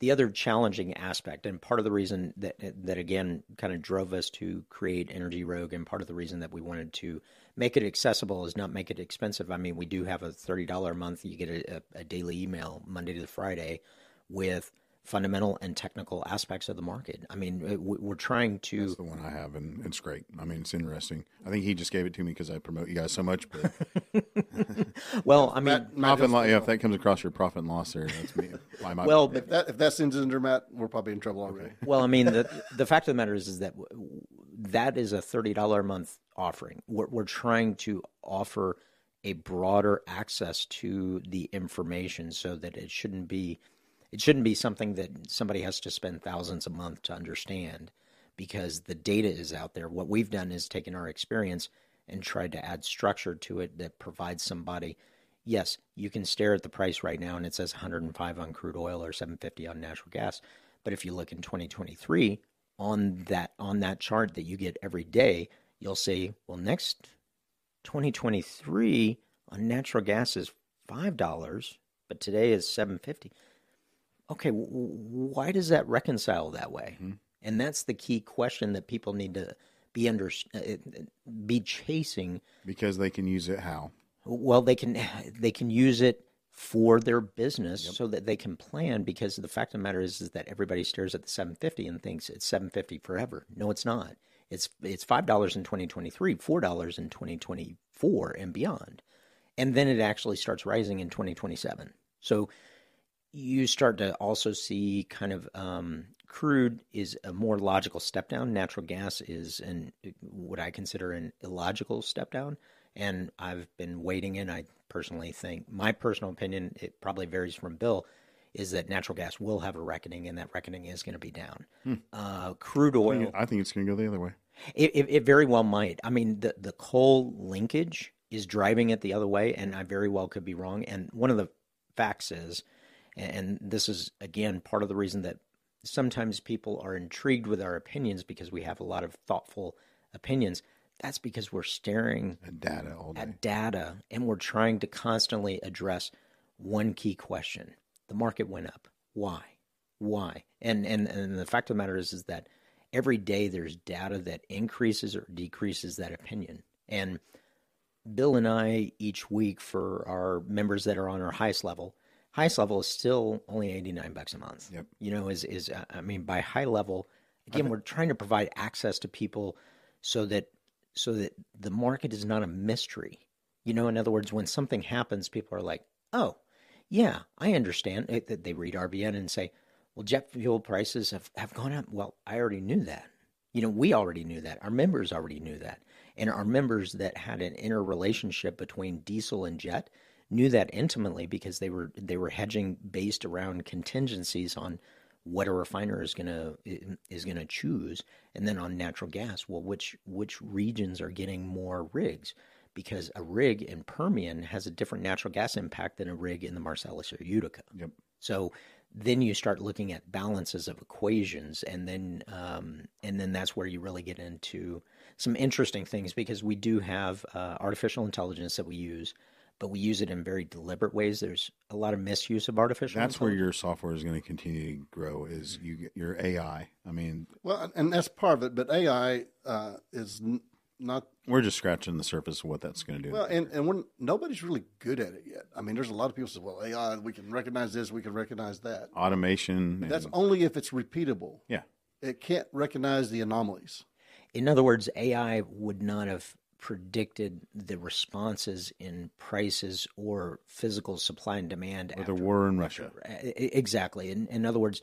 the other challenging aspect, and part of the reason that that again kind of drove us to create Energy Rogue, and part of the reason that we wanted to make it accessible is not make it expensive. I mean, we do have a thirty dollar a month. You get a, a, a daily email Monday to Friday with fundamental and technical aspects of the market. I mean, we- we're trying to That's the one I have, and it's great. I mean, it's interesting. I think he just gave it to me because I promote you guys so much. But well, I mean, Matt- Matt profit and loss, yeah, if that comes across your profit and loss there, that's me. Why am I- well, If that if that sends under Matt, we're probably in trouble already. Well, I mean, the the fact of the matter is, is that w- w- that is a thirty dollar a month offering. We're we're trying to offer a broader access to the information, so that it shouldn't be it shouldn't be something that somebody has to spend thousands a month to understand, because the data is out there. What we've done is taken our experience and tried to add structure to it that provides somebody. Yes, you can stare at the price right now and it says 105 on crude oil or 750 on natural gas. But if you look in 2023 on that on that chart that you get every day, you'll see, well, next 2023 on natural gas is five dollars, but today is 750. Okay, w- why does that reconcile that way? And that's the key question that people need to be under uh, be chasing because they can use it how? well, they can they can use it for their business so that they can plan. Because the fact of the matter is, is that everybody stares at the 750 and thinks it's 750 forever. No, it's not. It's it's five dollars in 2023, four dollars in 2024, and beyond, and then it actually starts rising in 2027. So you start to also see kind of um, crude is a more logical step down. Natural gas is an what I consider an illogical step down. And I've been waiting in. I personally think my personal opinion, it probably varies from Bill, is that natural gas will have a reckoning, and that reckoning is going to be down. Uh, crude oil, I think it's going to go the other way. it, it, it very well might. I mean, the the coal linkage is driving it the other way, and I very well could be wrong. And one of the facts is, and this is again part of the reason that sometimes people are intrigued with our opinions because we have a lot of thoughtful opinions. That's because we're staring And data all at data and we're trying to constantly address one key question. The market went up. Why? Why? And and and the fact of the matter is is that every day there's data that increases or decreases that opinion. And Bill and I each week for our members that are on our highest level, highest level is still only 89 bucks a month. Yep. You know, is is uh, I mean by high level, again we're trying to provide access to people so that so that the market is not a mystery. You know, in other words, when something happens, people are like, "Oh, yeah, I understand." It- that They read RBN and say, "Well, jet fuel prices have, have gone up." Well, I already knew that. You know, we already knew that. Our members already knew that, and our members that had an interrelationship between diesel and jet knew that intimately because they were they were hedging based around contingencies on what a refiner is gonna is gonna choose, and then on natural gas. Well, which which regions are getting more rigs? Because a rig in Permian has a different natural gas impact than a rig in the Marcellus or Utica. Yep. So then you start looking at balances of equations, and then um, and then that's where you really get into some interesting things because we do have uh, artificial intelligence that we use, but we use it in very deliberate ways. There's a lot of misuse of artificial. That's where your software is going to continue to grow. Is you your AI. I mean, Well, and that's part of it, but AI uh, is n- not we're just scratching the surface of what that's going to do. well, and and we're, nobody's really good at it yet. I mean, there's a lot of people say, "Well, AI, we can recognize this, we can recognize that." Automation. That's and- only if it's repeatable. yeah. It can't recognize the anomalies. In other words, AI would not have predicted the responses in prices or physical supply and demand. Or the war in Russia. Exactly. In, in other words,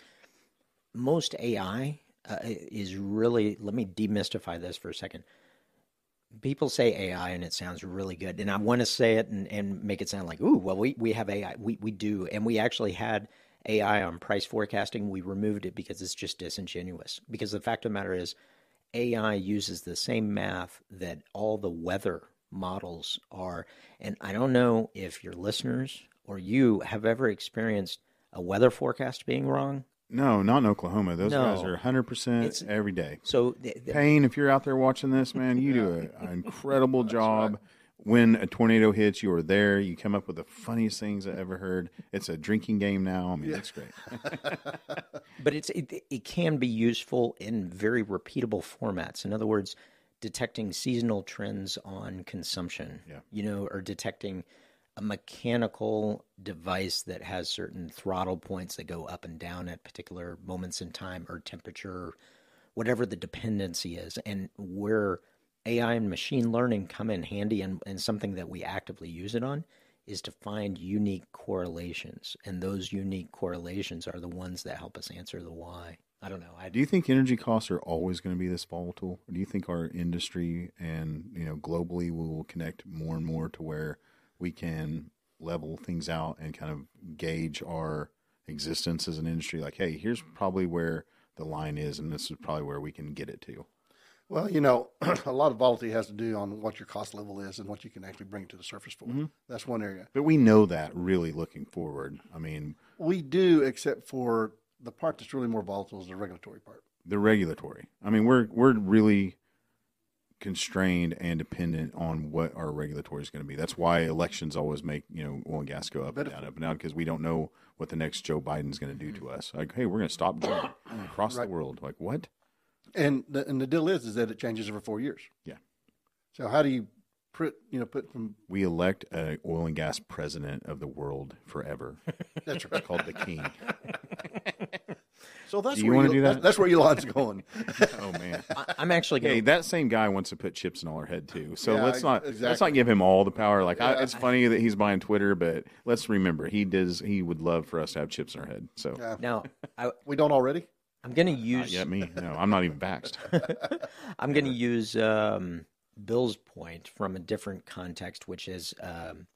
most AI uh, is really, let me demystify this for a second. People say AI and it sounds really good. And I want to say it and, and make it sound like, ooh, well, we, we have AI. We, we do. And we actually had AI on price forecasting. We removed it because it's just disingenuous. Because the fact of the matter is, AI uses the same math that all the weather models are. And I don't know if your listeners or you have ever experienced a weather forecast being wrong. No, not in Oklahoma. Those guys are 100% It's- every day. So the, the- Payne, if you're out there watching this, man, you do a, an incredible job. When a tornado hits, you are there. You come up with the funniest things I ever heard. It's a drinking game now. I mean, it's great. but it's it, it can be useful in very repeatable formats. In other words, detecting seasonal trends on consumption. Yeah. You know, or detecting a mechanical device that has certain throttle points that go up and down at particular moments in time or temperature, whatever the dependency is, and where AI and machine learning come in handy and, and something that we actively use it on is to find unique correlations. And those unique correlations are the ones that help us answer the why. I don't know. I Do you think energy costs are always going to be this volatile? Or do you think our industry and you know globally we will connect more and more to where we can level things out and kind of gauge our existence as an industry? Like, hey, here's probably where the line is, and this is probably where we can get it to. Well, you know, a lot of volatility has to do on what your cost level is and what you can actually bring to the surface for. Mm-hmm. That's one area. But we know that really looking forward. I mean, We do, except for the part that's really more volatile is the regulatory part. the regulatory. I mean, we're we're really constrained and dependent on what our regulatory is going to be. That's why elections always make you know oil and gas go up and down, up and down because we don't know what the next Joe Biden's going to do to mm-hmm. us. Like, hey, we're going to stop drilling across the world. Like, what? And the, and the deal is is that it changes every four years. Yeah. So how do you put you know put from We elect a oil and gas president of the world forever. that's right. It's called the king. so that's Do you where wanna do that? That's, that's where Elon's going. Oh man. I, I'm actually going Hey, that same guy wants to put chips in all our head too. So Yeah, let's not let's not give him all the power. Like I, it's funny that he's buying Twitter, but let's remember he does. He would love for us to have chips in our head. So Yeah. Now, I, we don't already. I'm going to use. yet me. No, I'm not even vaxxed. I'm going to use um, Bill's point from a different context, which is um,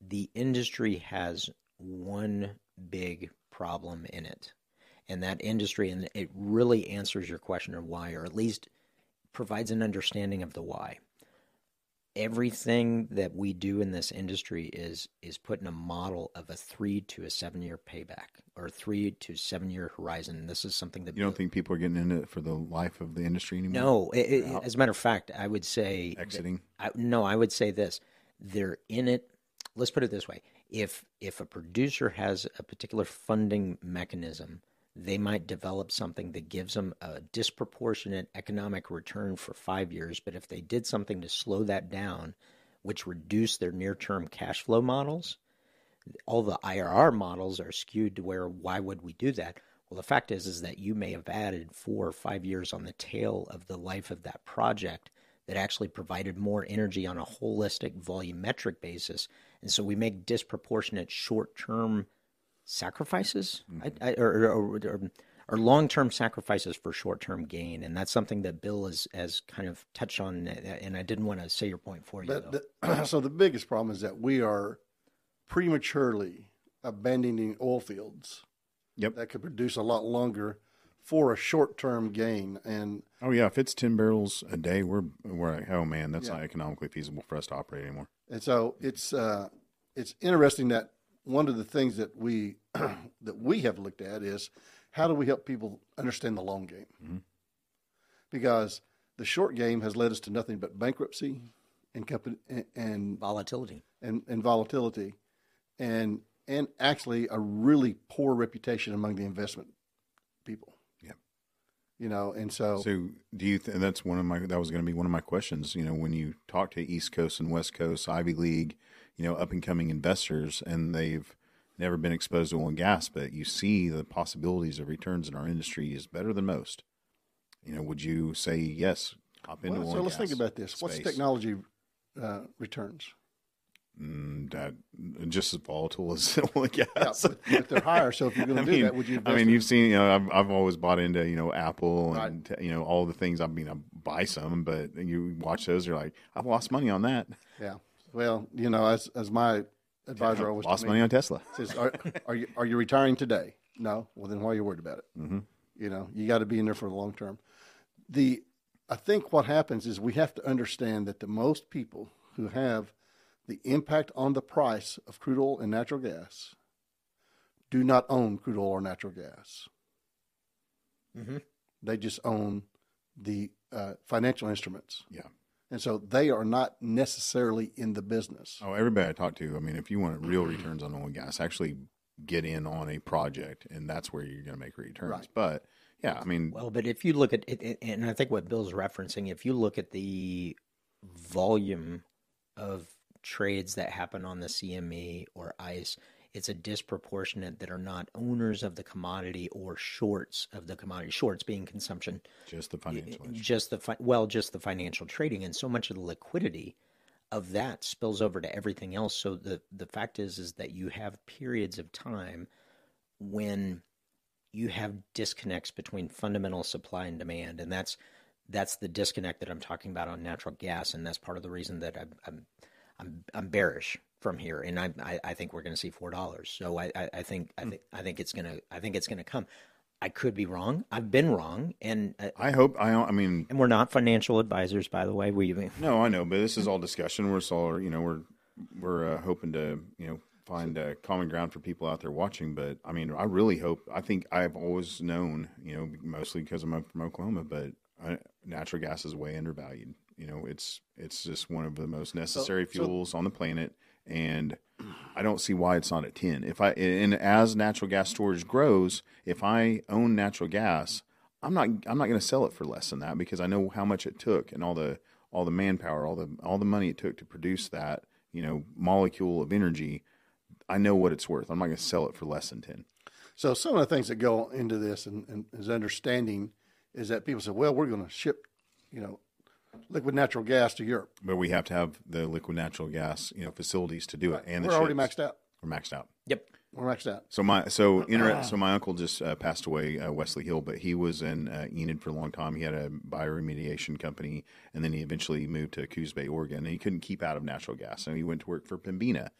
the industry has one big problem in it. And that industry, and it really answers your question of why, or at least provides an understanding of the why. Everything that we do in this industry is is put in a model of a three to a seven year payback or three to seven year horizon. This is something that You don't think people are getting into it for the life of the industry anymore? no, it, it, as a matter of fact, I would say Exiting. I, no, I would say this: they're in it. Let's put it this way: if if a producer has a particular funding mechanism, they might develop something that gives them a disproportionate economic return for five years. But if they did something to slow that down, which reduced their near-term cash flow models, all the IRR models are skewed to where why would we do that? Well, the fact is is that you may have added four or five years on the tail of the life of that project that actually provided more energy on a holistic volumetric basis, and so we make disproportionate short-term sacrifices, I, mm-hmm. I, or, or, or, or long-term sacrifices for short-term gain, and that's something that Bill has has kind of touched on, uh, uh, and I didn't want to say your point for you. But the, so the biggest problem is that we are prematurely abandoning oil fields Yep. that could produce a lot longer for a short term gain. And Oh yeah, if it's ten barrels a day, we're we're like, oh man, that's not economically feasible for us to operate anymore. and so it's uh, it's interesting that one of the things that we that we have looked at is how do we help people understand the long game? Mm-hmm. Because the short game has led us to nothing but bankruptcy and company and, and Volatility. and, and volatility, and and actually a really poor reputation among the investment people. Yeah. You know, and so, So do you? Th- that's one of my. That was going to be one of my questions. You know, when you talk to East Coast and West Coast Ivy League, you know, up and coming investors, and they've never been exposed to oil and gas, but you see the possibilities of returns in our industry is better than most. You know, would you say yes? Hop into well, oil so let's think about this. What's technology uh, returns? Mm, that just as volatile as oil and Yeah, gas. but, but they're higher. So if you're going to do mean, that, would you? I mean, in- you've seen, you know, I've, I've always bought into, you know, Apple Right. and, you know, all the things. I mean, I buy some, but you watch those, you're like, I've lost money on that. yeah. Well, you know, as as my advisor always lost money me, on Tesla. says, are, are you are you retiring today? No. Well, then why are you worried about it? Mm-hmm. You know, you got to be in there for the long term. The I think what happens is we have to understand that the most people who have the impact on the price of crude oil and natural gas do not own crude oil or natural gas. Mhm. They just own the uh, financial instruments, Yeah. And so they are not necessarily in the business. Oh, everybody I talk to, I mean, if you want real returns on oil and gas, actually get in on a project, and that's where you're going to make returns. Right. But yeah, I mean, Well, but if you look at it, it- and I think what Bill's referencing, if you look at the volume of trades that happen on the CME or ICE, it's a disproportionate that are not owners of the commodity or shorts of the commodity. Shorts being consumption, just the financial. just the fi- well, just the financial trading, and so much of the liquidity of that spills over to everything else. So the the fact is is that you have periods of time when you have disconnects between fundamental supply and demand, and that's that's the disconnect that I'm talking about on natural gas, and that's part of the reason that I'm I'm I'm, I'm bearish from here, and I I, I think we're going to see four dollars. So I, I I think I think I think it's gonna I think it's gonna come. I could be wrong. I've been wrong, and uh, I hope, I, I mean, and we're not financial advisors, by the way. We No, I know, but this is all discussion. We're all, you know, we're we're uh, hoping to, you know, find uh, common ground for people out there watching. But I mean, I really hope. I think I've always known, you know, mostly because I'm from Oklahoma, but I, natural gas is way undervalued. You know, it's it's just one of the most necessary so- fuels on the planet, and I don't see why it's not at ten. If I and as natural gas storage grows, if I own natural gas, I'm not I'm not going to sell it for less than that because I know how much it took and all the all the manpower, all the all the money it took to produce that you know molecule of energy. I know what it's worth. I'm not going to sell it for less than ten. So some of the things that go into this and, and is understanding is that people say, well, we're going to ship, you know, liquid natural gas to Europe. But we have to have the liquid natural gas you know facilities to do it, and the we're already ships. maxed out. We're maxed out. yep. We're maxed out. So my so inter- so my uncle just uh, passed away, uh, Wesley Hill, but he was in uh, Enid for a long time. He had a bioremediation company, and then he eventually moved to Coos Bay, Oregon, and he couldn't keep out of natural gas, so he went to work for Pembina,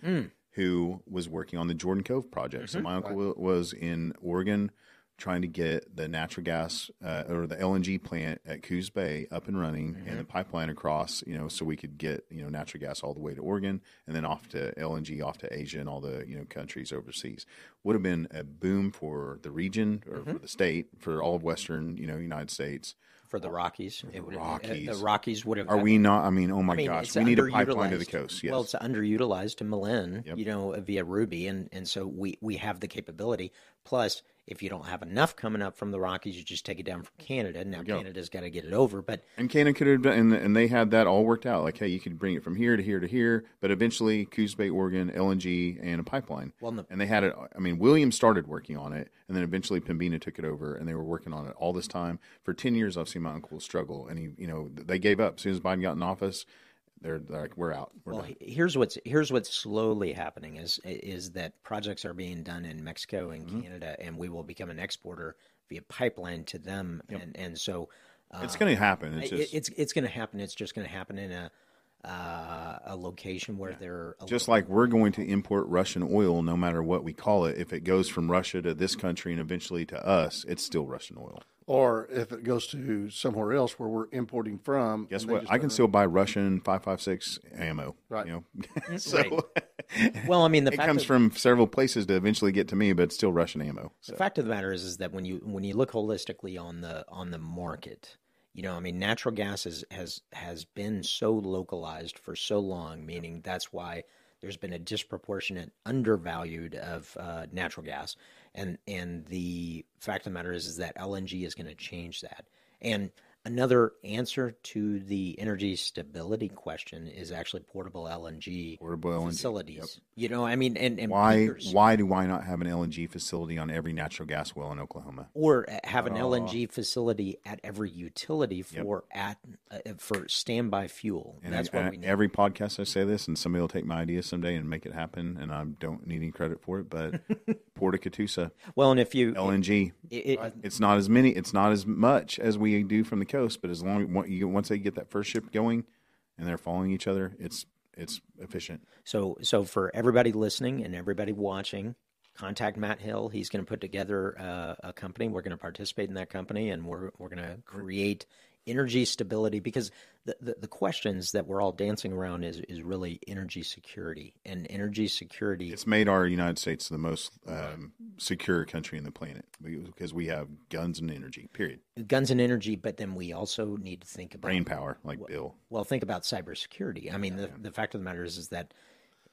who was working on the Jordan Cove project. So my uncle wa- was in Oregon trying to get the natural gas uh, or the LNG plant at Coos Bay up and running and the mm-hmm. pipeline across, you know, so we could get, you know, natural gas all the way to Oregon and then off to LNG off to Asia and all the, you know, countries overseas. Would have been a boom for the region or mm-hmm. for the state, for all of Western, you know, United States. For the Rockies, it would, uh, Rockies. the Rockies would have. Are we not? I mean, oh my I mean, gosh, we need a pipeline to the coast. Yes. Well, it's underutilized to Malin, Yep. you know, via Ruby, and and so we we have the capability. Plus, if you don't have enough coming up from the Rockies, you just take it down from Canada. Now. Canada's got to get it over, but And Canaan could have done, and, and they had that all worked out. Like, hey, you could bring it from here to here to here, but eventually Coos Bay, Oregon, LNG, and a pipeline. Well, no- and they had it. I mean, Williams started working on it, and then eventually Pembina took it over, and they were working on it all this time for ten years. I've seen my uncle struggle, and he, you know, they gave up as soon as Biden got in office. They're, they're like, we're out. We're well, done. here's what's here's what's slowly happening is is that projects are being done in Mexico and Mm-hmm. Canada, and we will become an exporter via pipeline to them, and and so. Uh, It's going to happen. It's it- it's it's going to happen. It's just going to happen in a uh, a location where they're a Just little- like we're going to import Russian oil, no matter what we call it. If it goes from Russia to this country and eventually to us, it's still Russian oil. Or if it goes to somewhere else where we're importing from. Guess what? I can know. still buy Russian 556 ammo. Right. You know, so well, I mean, the it fact comes that- from several places to eventually get to me, but it's still Russian ammo. So. The fact of the matter is, is that when you when you look holistically on the on the market, you know, I mean, natural gas has has been so localized for so long, meaning that's why there's been a disproportionate undervalued of uh, natural gas, and and the fact of the matter is, is that LNG is going to change that, and Another answer to the energy stability question is actually portable LNG Portable LNG, facilities. You know, I mean, and, and Why peakers. why do I not have an LNG facility on every natural gas well in Oklahoma? or have an Oh. LNG facility at every utility for at uh, for standby fuel. And, That's I- what we need. every podcast I say this, and somebody will take my idea someday and make it happen, and I don't need any credit for it. But Port of Catoosa well, and if you LNG, it, it, it's not as many, it's not as much as we do from the coast, but as long once you once they get that first ship going, and they're following each other, it's it's efficient. so so for everybody listening and everybody watching, contact Matt Hill. He's going to put together uh, a company. We're going to participate in that company, and we're we're going to create energy stability because the, the, the questions that we're all dancing around is is really energy security and energy security It's made our United States the most um, secure country in the planet because we have guns and energy. Period. guns and energy, but then we also need to think about Brain power, like Bill. Well, think about cybersecurity. I mean, the, the fact of the matter is, is that,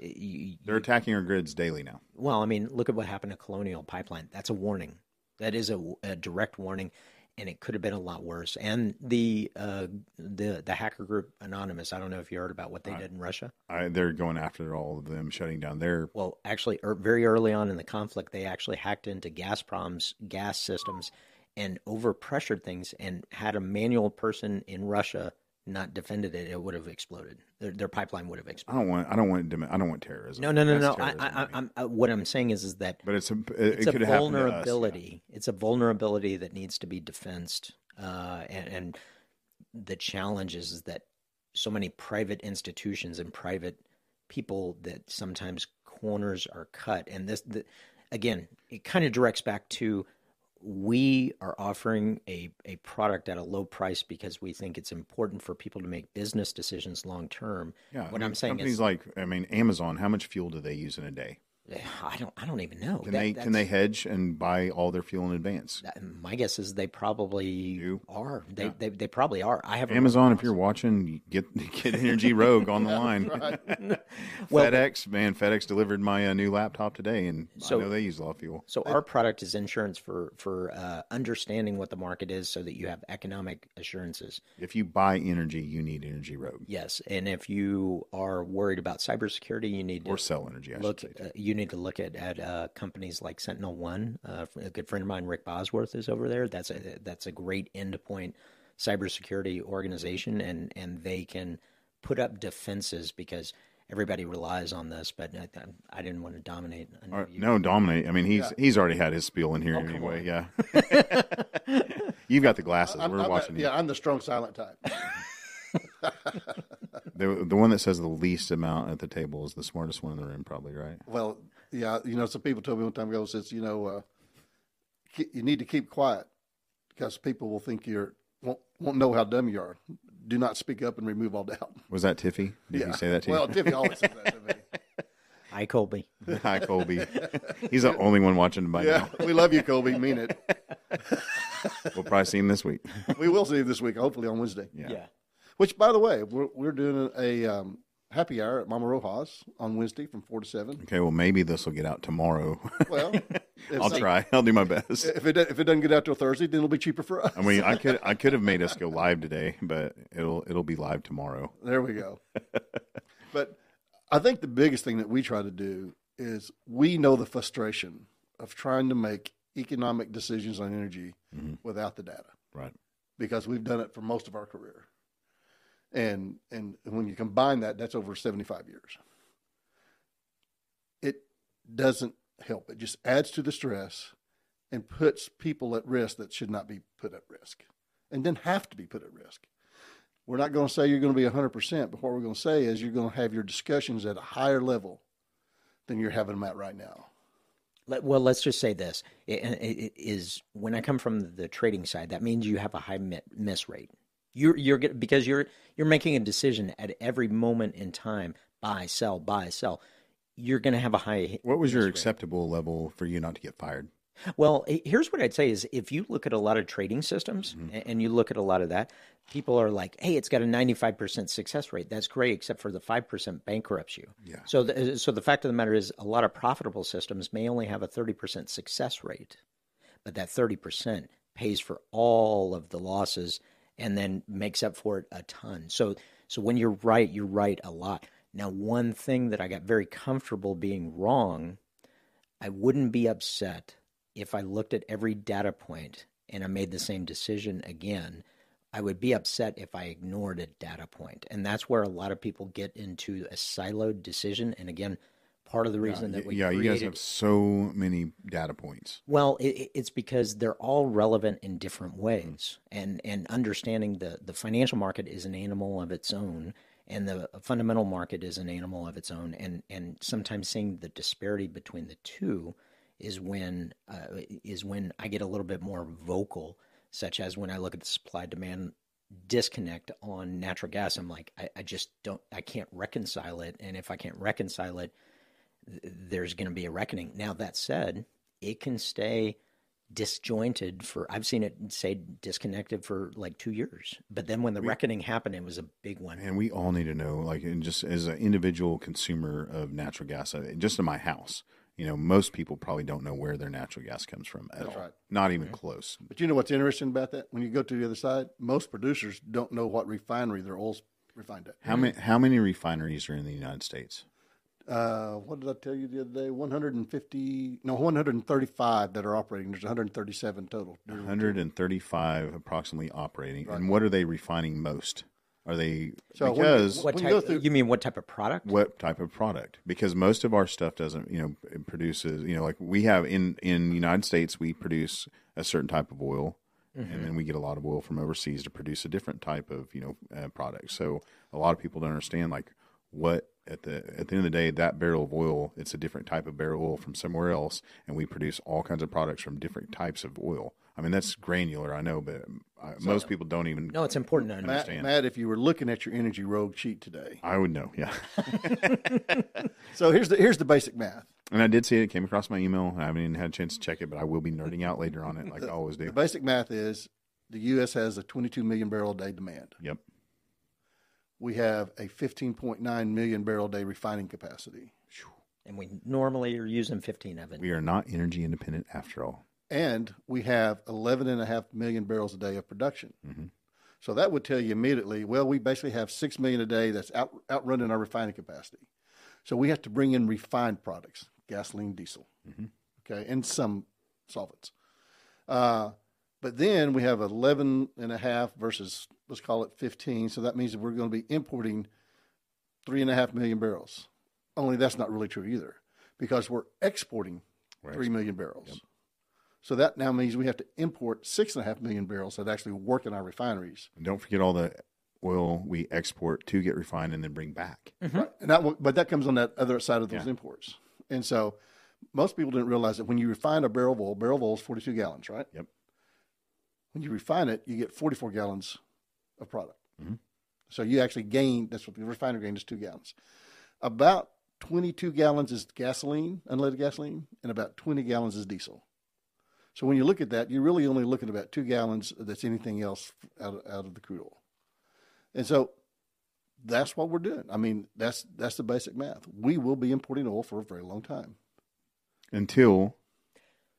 uh, you, They're attacking our grids daily now. well, I mean, look at what happened to Colonial Pipeline. That's a warning. That is a, a direct warning, and it could have been a lot worse. And the uh, the the hacker group Anonymous. I don't know if you heard about what they did in Russia. I, they're going after all of them, shutting down their. Well, actually, er, very early on in the conflict, they actually hacked into Gazprom's gas systems and overpressured things, and had a manual person in Russia not defended it, it would have exploded. Their, their pipeline would have exploded. I don't want. I don't want. dem- I don't want terrorism. No, no, no, That's no. I, I. I'm, I, what I'm saying is, is that But it's a. It, it's it a happened us, yeah. vulnerability. It's a vulnerability that needs to be defensed, uh, and, and the challenge is, is that so many private institutions and private people that sometimes corners are cut, and this, the, again, it kind of directs back to we are offering a, a product at a low price because we think it's important for people to make business decisions long term. Yeah, what I mean, I'm saying companies is, like I mean Amazon. How much fuel do they use in a day? I don't I don't even know. Can That- they can they hedge and buy all their fuel in advance? That- My guess is they probably Do? are. They, they they probably are. I have Amazon, if you're watching, get get Energy Rogue on the line. Well- FedEx, man, FedEx delivered my uh, new laptop today, and So- I know they use a lot of fuel. So our product is insurance for for uh, understanding what the market is, so that you have economic assurances. If you buy energy, you need Energy Rogue Yes, and if you are worried about cybersecurity, you need to or sell energy. I look. should say. Uh, you need to look at at uh, companies like SentinelOne. Uh, a good friend of mine, Rick Bosworth, is over there. That's a that's a great endpoint cybersecurity organization, and and they can put up defenses because everybody relies on this. But I, I didn't want to dominate. I know All right, you- no, dominate. I mean, he's he's already had his spiel in here Oh, anyway. Yeah, you've got the glasses. I'm, We're I'm watching a, you. yeah, I'm the strong silent type. The the one that says the least amount at the table is the smartest one in the room, probably right. Well, yeah, you know, some people told me one time ago says, you know, uh, ke- you need to keep quiet because people will think you're won't, won't know how dumb you are. Do not speak up and remove all doubt. Was that Tiffy? Did yeah. he say that to you? well, you? Tiffany always says that to me. Hi, Colby. Hi, Colby. He's the only one watching by Yeah, now. we love you, Colby. Mean it. We'll probably see him this week. We will see him this week, hopefully on Wednesday. Yeah. Which, by the way, we're we're doing a um, happy hour at Mama Rojas on Wednesday from four to seven. Okay, well, maybe this will get out tomorrow. Well, I'll try. I'll do my best. if it if it doesn't get out till Thursday, then it'll be cheaper for us. I mean, I could I could have made us go live today, but it'll it'll be live tomorrow. There we go. but I think the biggest thing that we try to do is we know the frustration of trying to make economic decisions on energy without the data Right. because we've done it for most of our career. And and when you combine that, that's over 75 years. It doesn't help. It just adds to the stress and puts people at risk that should not be put at risk and then have to be put at risk. We're not going to say you're going to be 100%, but what we're going to say is you're going to have your discussions at a higher level than you're having them at right now. Let, well, let's just say this it, it is when I come from the trading side, that means you have a high miss rate. You're you're because you're you're making a decision at every moment in time: buy, sell, buy, sell. You're going to have a high. What was your acceptable level for you not to get fired? Well, here's what I'd say is if you look at a lot of trading systems mm-hmm. and you look at a lot of that, people are like, "Hey, it's got a 95% success rate. That's great, except for the 5% bankrupts you." Yeah. So, the, so the fact of the matter is, a lot of profitable systems may only have a 30% success rate, but that 30% pays for all of the losses and then makes up for it a ton. So, so when you're right, you're right a lot. Now, one thing that I got very comfortable being wrong, I wouldn't be upset if I looked at every data point and I made the same decision again, I would be upset if I ignored a data point. And that's where a lot of people get into a siloed decision. And again, part of the reason yeah, that we yeah created, you guys have so many data points well it, it's because they're all relevant in different ways mm-hmm. and and understanding the the financial market is an animal of its own and the fundamental market is an animal of its own and and sometimes seeing the disparity between the two is when uh, is when I get a little bit more vocal, such as when I look at the supply demand disconnect on natural gas. I'm like, I, I just don't, I can't reconcile it, and if I can't reconcile it, there's going to be a reckoning. Now that said, it can stay disjointed for I've seen it say disconnected for like two years. But then when the we, reckoning happened, it was a big one. And we all need to know, like, and just as an individual consumer of natural gas, uh, just in my house, you know, most people probably don't know where their natural gas comes from at That's all. Right. Not even mm-hmm. close. But you know what's interesting about that? When you go to the other side, most producers don't know what refinery their oil's refined at. How many how many refineries are in the United States? Uh, what did I tell you the other day? 150, no, 135 that are operating. There's 137 total. 135 approximately operating. Right. And what are they refining most? Are they so because what type, you, through, you mean what type of product? What type of product? Because most of our stuff doesn't, you know, it produces, you know, like we have in in the United States, we produce a certain type of oil, mm-hmm. and then we get a lot of oil from overseas to produce a different type of, you know, uh, product. So a lot of people don't understand like what at the at the end of the day that barrel of oil it's a different type of barrel of oil from somewhere else, and we produce all kinds of products from different types of oil. I mean, that's granular, I know, but uh, so, most people don't even. No, it's important to understand. Matt, Matt, if you were looking at your Energy Rogue sheet today, I would know. Yeah. so here's the here's the basic math. And I did see it. It came across my email. I haven't even had a chance to check it, but I will be nerding out later on it, like the, I always do. The basic math is the U.S. has a 22 million barrel a day demand. Yep. We have a 15.9 million barrel day refining capacity. And we normally are using 15 of it. We are not energy independent after all and we have 11.5 million barrels a day of production. Mm-hmm. So that would tell you immediately, well, we basically have 6 million a day that's out, outrunning our refining capacity. So we have to bring in refined products, gasoline, diesel, mm-hmm. okay, and some solvents. Uh, but then we have 11 and a half versus, let's call it 15. So that means that we're going to be importing three and a half million barrels. Only that's not really true either because we're exporting right. 3 million barrels. Yep. So that now means we have to import six and a half million barrels that actually work in our refineries. And don't forget all the oil we export to get refined and then bring back. Mm-hmm. Right. And that, but that comes on that other side of those yeah. imports. And so most people didn't realize that when you refine a barrel of oil, barrel of oil is 42 gallons, right? Yep. When you refine it, you get 44 gallons of product. Mm-hmm. So you actually gain, that's what the refiner gain is two gallons. About 22 gallons is gasoline, unleaded gasoline, and about 20 gallons is diesel. So when you look at that, you're really only looking at about two gallons that's anything else out of, out of the crude oil. And so that's what we're doing. I mean, that's that's the basic math. We will be importing oil for a very long time until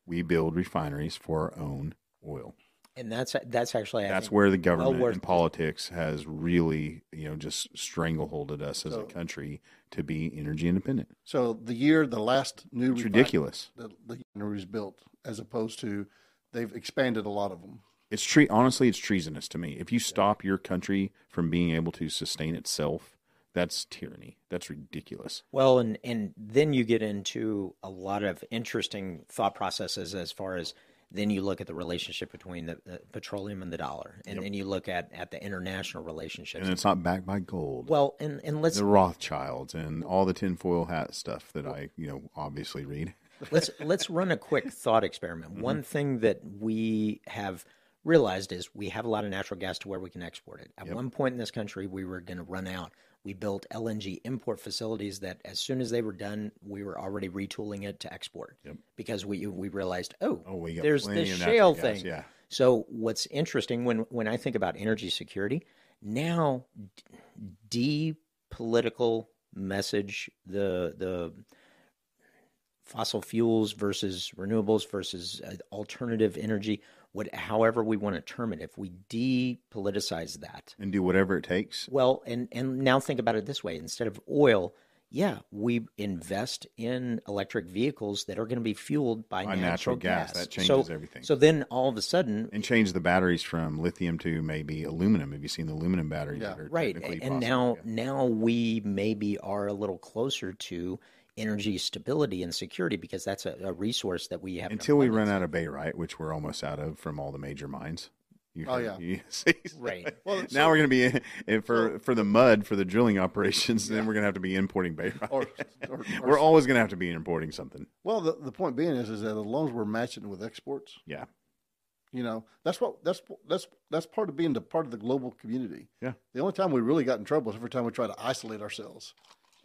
we build refineries for our own oil and that's that's actually I that's where the government well and politics has really you know just strangleholded us as so, a country to be energy independent. So the year the last new it's ridiculous the, the refinery was built, as opposed to they've expanded a lot of them. It's tre- honestly it's treasonous to me. If you stop your country from being able to sustain itself, that's tyranny. That's ridiculous. Well, and and then you get into a lot of interesting thought processes as far as then you look at the relationship between the, the petroleum and the dollar, and then you look at, at the international relationships. And it's not backed by gold. well, and, and let's the Rothschilds and all the tinfoil hat stuff that I, you know, obviously read. let's let's run a quick thought experiment. Mm-hmm. One thing that we have realized is we have a lot of natural gas to where we can export it. At one point in this country, we were going to run out. We built LNG import facilities that, as soon as they were done, we were already retooling it to export because we we realized, oh, Oh, we there's this shale gas, thing. yeah. So what's interesting when when I think about energy security, now d political message the the fossil fuels versus renewables versus uh, alternative energy, what however we want to term it. If we depoliticize that, And do whatever it takes. well, and and now think about it this way: instead of oil, yeah, we invest in electric vehicles that are going to be fueled by, By natural, natural gas. That So- changes everything. So then all of a sudden, And change the batteries from lithium to maybe aluminum. Have you seen the aluminum batteries? Yeah. that are right, and possible? now Yeah. now we maybe are a little closer to energy stability and security because that's a, a resource that we have until we run out of barite, which we're almost out of from all the major mines. You Oh, yeah. you see? Right. Well, now so- we're going to be in, in for for the mud for the drilling operations. Then we're going to have to be importing barite. Or, or, or- we're always going to have to be importing something. well, the, the point being is, is that as long as we're matching with exports, Yeah, you know, that's what that's that's that's part of being the part of the global community. Yeah. The only time we really got in trouble is every time we try to isolate ourselves,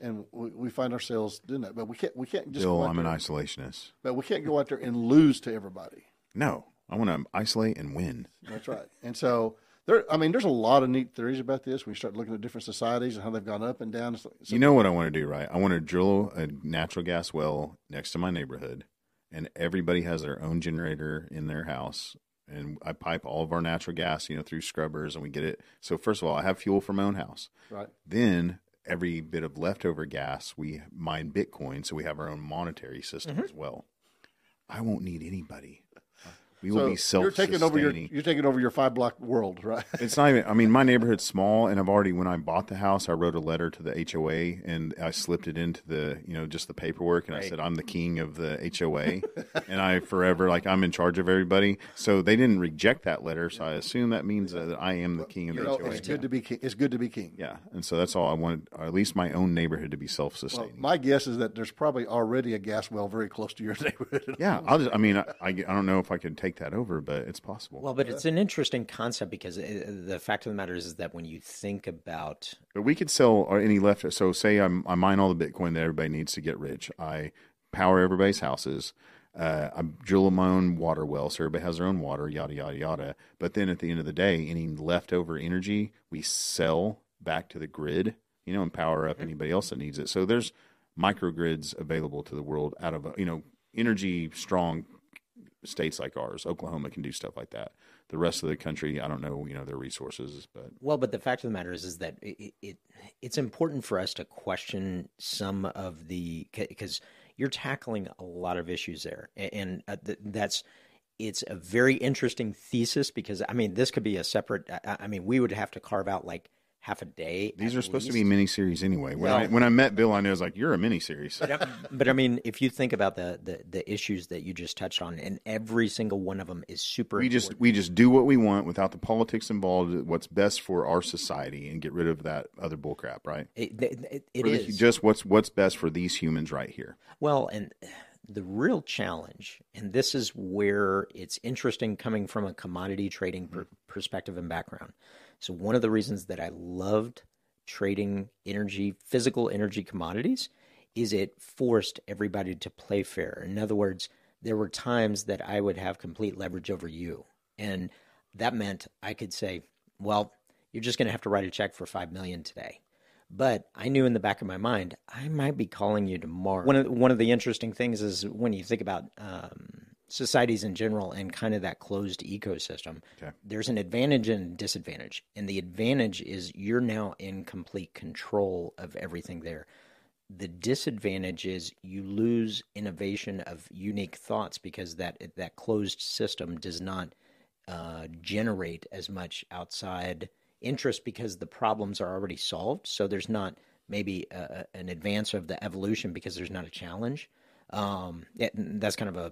and we, we find ourselves doing that. But we can't we can't just Bill, go I'm an isolationist. but we can't go out there and lose to everybody. No, I want to isolate and win. That's right. And so there, I mean, there's a lot of neat theories about this. When you start looking at different societies and how they've gone up and down. So, you know what I want to do, right? I want to drill a natural gas well next to my neighborhood, and everybody has their own generator in their house. And I pipe all of our natural gas, you know, through scrubbers, and we get it. So first of all, I have fuel for my own house. right. Then every bit of leftover gas, we mine Bitcoin, so we have our own monetary system Mm-hmm. as well. I won't need anybody. We So will be you're self-sustaining. taking over your you're taking over your five block world, right? It's not even. I mean, my neighborhood's small, and I've already. When I bought the house, I wrote a letter to the HOA, and I slipped it into the, you know, just the paperwork, and I said I'm the king of the HOA, and I forever like I'm in charge of everybody. So they didn't reject that letter, so I assume that means that I am the king of You the know, HOA. it's good to be king. It's good to be king. Yeah, and so that's all I wanted, at least my own neighborhood to be self-sustaining. my guess is that there's probably already a gas well very close to your neighborhood. yeah, I'll just. I mean, I, I, I don't know if I could take that over, but it's possible. Well, but it's an interesting concept because uh, the fact of the matter is, is that when you think about But we could sell any left. So say I'm, I mine all the Bitcoin that everybody needs to get rich. I power everybody's houses. Uh, I drill my own water well, so everybody has their own water. Yada yada yada. But then at the end of the day, any leftover energy we sell back to the grid. You know, and power up anybody else that needs it. So there's microgrids available to the world out of you know energy strong states like ours. Oklahoma can do stuff like that. The rest of the country, I don't know, you know, their resources, but Well, but the fact of the matter is, is that it, it it's important for us to question some of the because you're tackling a lot of issues there, and uh, that's it's a very interesting thesis because I mean this could be a separate. I mean we would have to carve out like half a day. These are supposed to least. be miniseries anyway. When I when I met Bill, I was like, "You're a miniseries." But, but I mean, if you think about the, the the issues that you just touched on, and every single one of them is super. we just we just do what we want without the politics involved. What's best for our society, and get rid of that other bullcrap, right? it, it, it is. just what's what's best for these humans right here. Well, and the real challenge, and this is where it's interesting coming from a commodity trading per- perspective and background. So, one of the reasons that I loved trading energy, physical energy commodities, is it forced everybody to play fair. In other words, there were times that I would have complete leverage over you. And that meant I could say, well, you're just going to have to write a check for 5 million today. But I knew in the back of my mind, I might be calling you tomorrow. One of one of the interesting things is when you think about um, societies in general and kind of that closed ecosystem. Okay. There's an advantage and disadvantage, and the advantage is you're now in complete control of everything there. The disadvantage is you lose innovation of unique thoughts because that that closed system does not uh, generate as much outside interest because the problems are already solved. So there's not maybe a, a- an advance of the evolution because there's not a challenge. Um, yeah, that's kind of a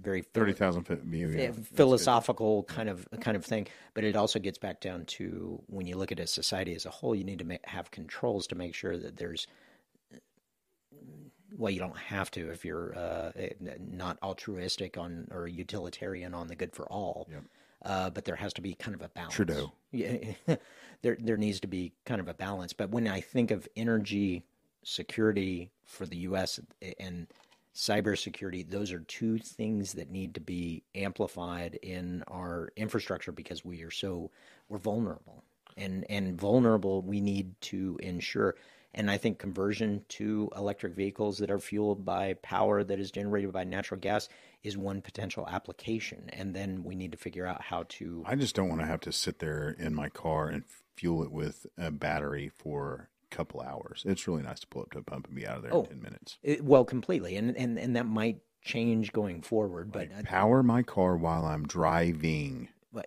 very Thirty thousand foot view. Yeah. philosophical kind of kind of thing. But it also gets back down to when you look at a society as a whole, you need to ma- have controls to make sure that there's. Well, you don't have to if you're uh, not altruistic on or utilitarian on the good for all. Uh, but there has to be kind of a balance. Trudeau. Yeah, there there needs to be kind of a balance. But when I think of energy security for the U.S. and cybersecurity, those are two things that need to be amplified in our infrastructure because we are so we're vulnerable and and vulnerable. We need to ensure. And I think conversion to electric vehicles that are fueled by power that is generated by natural gas is one potential application. And then we need to figure out how to I just don't want to have to sit there in my car and fuel it with a battery for couple hours. It's really nice to pull up to a pump and be out of there Oh. in ten minutes. It, well, completely, and and and that might change going forward. But, uh, Power my car while I'm driving. but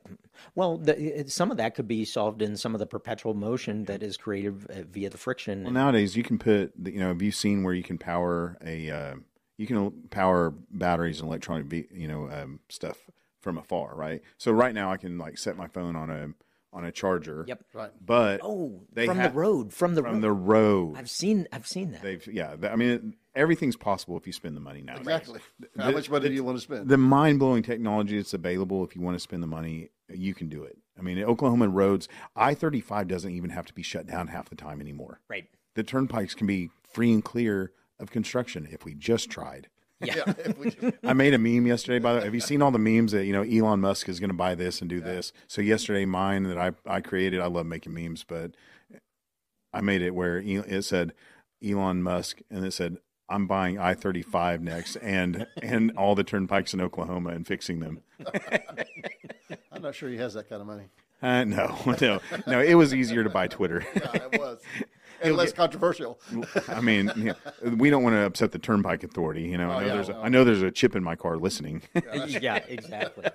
well, the, some of that could be solved in some of the perpetual motion that is created via the friction. Well, nowadays you can put, you know, have you seen where you can power a, uh, you can power batteries and electronic, you know, um, stuff from afar, right? So right now I can like set my phone on a on a charger. Yep. Right. But oh, they from ha- the road, from the from road. the road, I've seen, I've seen that. they've yeah. th- I mean, everything's possible if you spend the money now. Exactly. How much money do you want to spend? the mind blowing technology that's available if you want to spend the money, you can do it. I mean, Oklahoma roads, I 35 doesn't even have to be shut down half the time anymore. right. The turnpikes can be free and clear of construction if we just tried. Yeah. if we just- I made a meme yesterday. By the way, have you seen all the memes that you know Elon Musk is going to buy this and do this? So yesterday, mine that I I created. I love making memes, but I made it where it said Elon Musk and it said I'm buying I thirty five next and and all the turnpikes in Oklahoma and fixing them. I'm not sure he has that kind of money. Uh, no, no, no. It was easier to buy Twitter. Yeah, it was. And less controversial. I mean, you know, we don't want to upset the Turnpike Authority. You know, I Oh, know yeah, there's a, well. I know there's a chip in my car listening. yeah, exactly.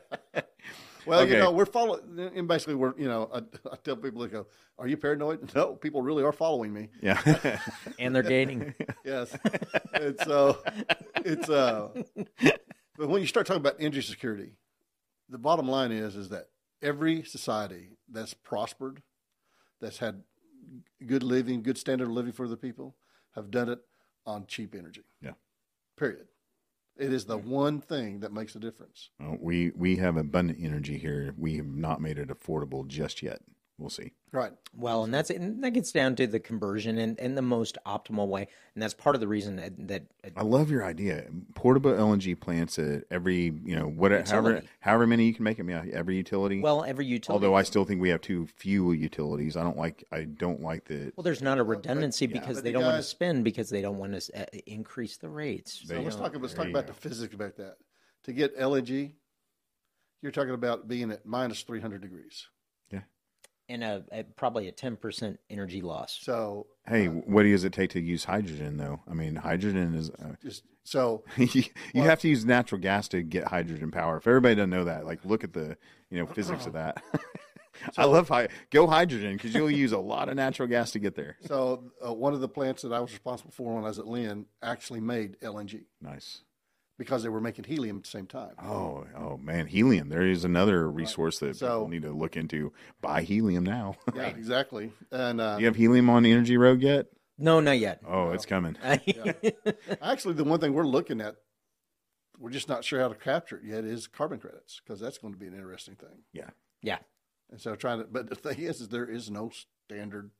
Well, Okay. you know, we're following, and basically, we're, you know, I, I tell people, they go, Are you paranoid? No, people really are following me. yeah, and they're gaining. Yes. and so it's, uh, but when you start talking about energy security, the bottom line is, is that every society that's prospered, that's had good living, good standard of living for the people, have done it on cheap energy. Yeah. Period. It is the one thing that makes a difference. Well, we we have abundant energy here. We have not made it affordable just yet. We'll see. Right. Well, and that's and that gets down to the conversion and, and the most optimal way, and that's part of the reason that, that I love your idea. Portable LNG plants at every you know whatever however however many you can make them. Yeah, every utility. well, every utility. Although I still think we have too few utilities. I don't like I don't like the well, there's not a redundancy because but they the don't want to spend because they don't want to uh, increase the rates. So let's talk. Let's talk about go. the physics about that. To get LNG, you're talking about being at minus 300 degrees. And a, a probably a ten percent energy loss. So hey, what does it take to use hydrogen though? I mean, hydrogen is uh, just so you, you have to use natural gas to get hydrogen power. If everybody doesn't know that, like look at the you know physics of that. I love hy- go hydrogen because you'll use a lot of natural gas to get there. so uh, one of the plants that I was responsible for when I was at Lynn actually made LNG Nice. Because they were making helium at the same time. Oh, oh man, helium. There is another resource that So- people need to look into. Buy helium now. Yeah, exactly. And uh, you have helium on the Energy Rogue yet? No, not yet. Oh, it's coming. actually, the one thing we're looking at, we're just not sure how to capture it yet, is carbon credits because that's going to be an interesting thing. Yeah. yeah, And so trying to, but the thing is, is there is no standard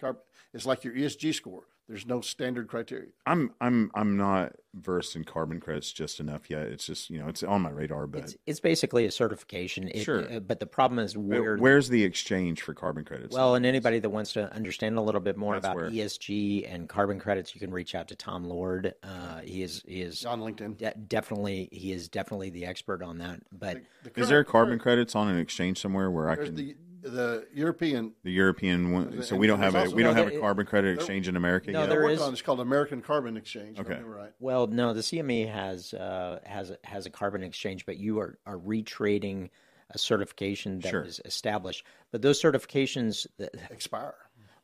carbon. It's like your ESG score. There's no standard criteria. I'm I'm I'm not versed in carbon credits just enough yet. It's just you know it's on my radar, but it's it's basically a certification. It, Sure. uh, but the problem is where. where's the exchange for carbon credits? well, and anybody that wants to understand a little bit more That's about where- ESG and carbon credits, you can reach out to Tom Lord. Uh, he is he is On LinkedIn. de- definitely he is definitely the expert on that. But The is there current- carbon credits on an exchange somewhere where I can the the European. the European one? So we don't have a we don't No, have a carbon credit exchange in America No, yet. there They're is- on it's called American Carbon Exchange. Okay. right. well, no, the CME has uh, has a- has a carbon exchange, but you are are retrading a certification that Sure. was established. But those certifications, that, Expire.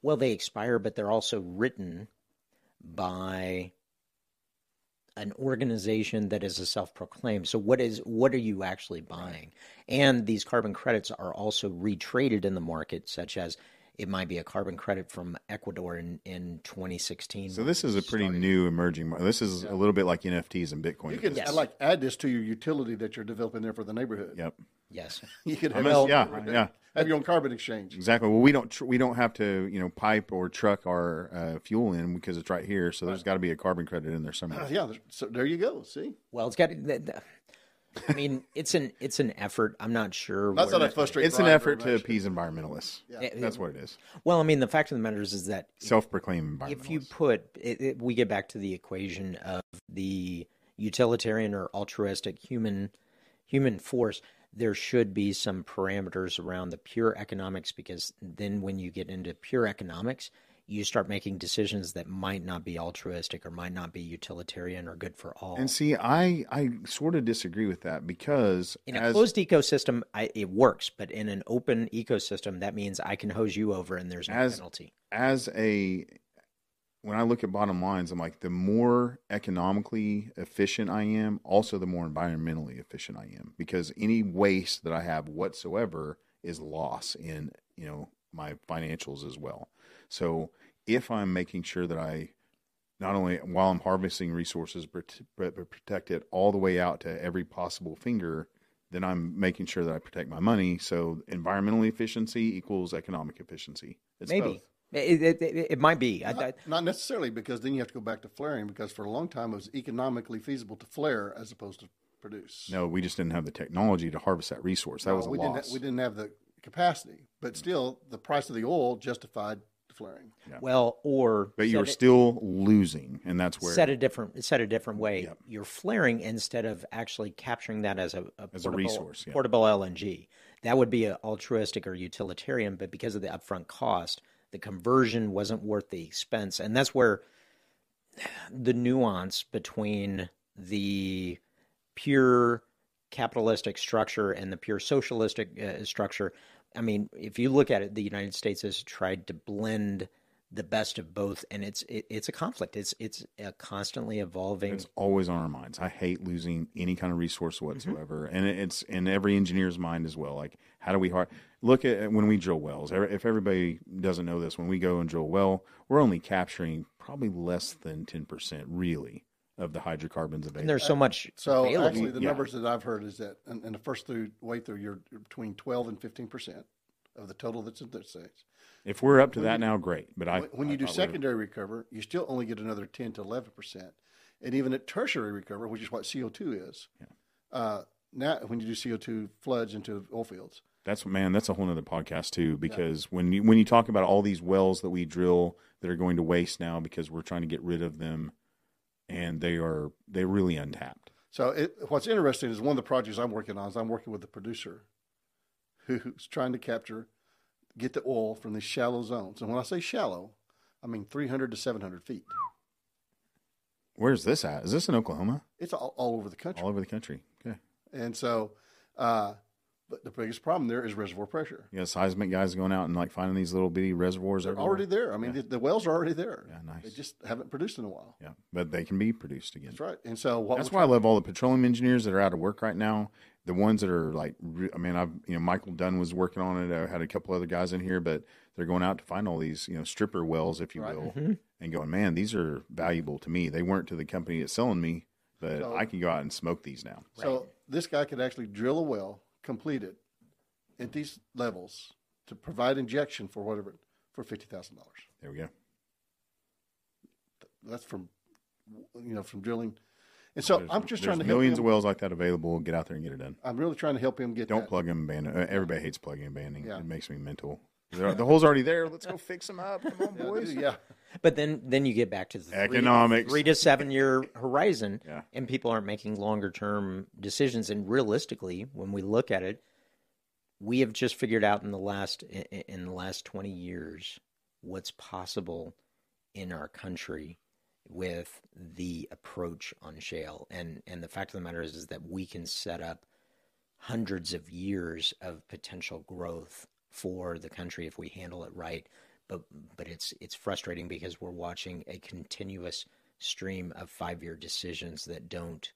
Well, they expire, but they're also written by a, an organization that is a self-proclaimed. So what is what are you actually buying? And these carbon credits are also retraded in the market, such as it might be a carbon credit from Ecuador in, in 2016. So this is a pretty new emerging. mar- This is a little bit like NFTs and Bitcoin. You can Yes. like add this to your utility that you're developing there for the neighborhood. Yep. yes. You could I'm have, a- yeah, yeah. have your own carbon exchange. Exactly. Well, we don't tr- we don't have to you know pipe or truck our uh, fuel in because it's right here. So there's got to be a carbon credit in there somewhere. Uh, yeah, so there you go. See, Well, it's got. The, the, I mean, it's an it's an effort. I'm not sure. that's not a frustrating. It's an effort to appease environmentalists. Yeah. That's what it is. Well, I mean, the fact of the matter is, is that Self-proclaimed environmentalists. if you put it, it, we get back to the equation of the utilitarian or altruistic human human force there should be some parameters around the pure economics because then when you get into pure economics you start making decisions that might not be altruistic or might not be utilitarian or good for all and see, I I sort of disagree with that because in a as closed ecosystem I, it works but in an open ecosystem that means i can hose you over and there's no As- penalty as a when I look at bottom lines, I'm like the more economically efficient I am, also the more environmentally efficient I am because any waste that I have whatsoever is loss in you know my financials as well. So if I'm making sure that I not only while I'm harvesting resources but, but but protect it all the way out to every possible finger, then I'm making sure that I protect my money. So environmental efficiency equals economic efficiency. It's maybe both. it, it, it, it might be I, I, Not, not necessarily because then you have to go back to flaring because for a long time it was economically feasible to flare as opposed to produce. No, we just didn't have the technology to harvest that resource. That was a we loss. didn't. Ha- we didn't have the capacity, but mm. still, the price of the oil justified flaring. well or but you're it- still losing, and that's where set a different set a different way. You're flaring instead of actually capturing that as a, a, As a resource, yeah. portable LNG. That would be a altruistic or utilitarian, but because of the upfront cost, the conversion wasn't worth the expense, and that's where the nuance between the pure capitalistic structure and the pure socialistic uh, structure. I mean, if you look at it, the United States has tried to blend the best of both, and it's it, it's a conflict. It's it's a constantly evolving. it's always on our minds. I hate losing any kind of resource Mm-hmm. whatsoever, and it's in every engineer's mind as well. Like, how do we har- look at when we drill wells? If everybody doesn't know this, when we go and drill well, we're only capturing probably less than ten percent, really, of the hydrocarbons available. and there's so much So available. actually, the Yeah. numbers that I've heard is that in, in the first through, way through, you're you're between twelve and fifteen percent of the total that's in the states. if we're up to that now, great. But I When, when I you do thought we were- secondary recover, you still only get another ten to eleven percent, and even at tertiary recover, which is what CO two is, uh, now when you do CO two floods into oil fields, That's man, that's a whole other podcast too. Because when you when you talk about all these wells that we drill that are going to waste now because we're trying to get rid of them, and they are they're really untapped. So it, what's interesting is one of the projects I'm working on is I'm working with a producer who's trying to capture, get the oil from these shallow zones. And when I say shallow, I mean 300 to 700 feet. Where's this at? Is this in Oklahoma? It's all, all over the country. All over the country. Okay. And so, uh, the biggest problem there is reservoir pressure. Yeah, seismic guys going out and like finding these little bitty reservoirs They're everywhere. already there. I mean, the, the wells are already there. Yeah, nice. They just haven't produced in a while. Yeah, but they can be produced again. That's right. And so what That's why I love all the petroleum engineers that are out of work right now. The ones that are like, I mean, I've you know Michael Dunn was working on it. I had a couple other guys in here, but they're going out to find all these you know stripper wells, if you Right. will, mm-hmm. and going, man, these are valuable to me. They weren't to the company that's selling me, but So- I can go out and smoke these now. So this guy could actually drill a well, complete it at these levels to provide injection for whatever for fifty thousand dollars. There we go. That's from you know from drilling, and so There's- I'm just trying to help millions of wells like that available. Get out there and get it done. I'm really trying to help him get Don't that. plug and ban. Uh, everybody hates plugging and banning. Yeah. It makes me mental. The the hole's already there. Let's go fix them up. Come on, boys. Yeah, But then, then you get back to the three- Economics. three, to seven year horizon, Yeah. and people aren't making longer term decisions. And realistically, when we look at it, we have just figured out in the last in the last twenty years what's possible in our country with the approach on shale. And and the fact of the matter is, is that we can set up hundreds of years of potential growth for the country if we handle it right. But but it's it's frustrating because we're watching a continuous stream of five year decisions that don't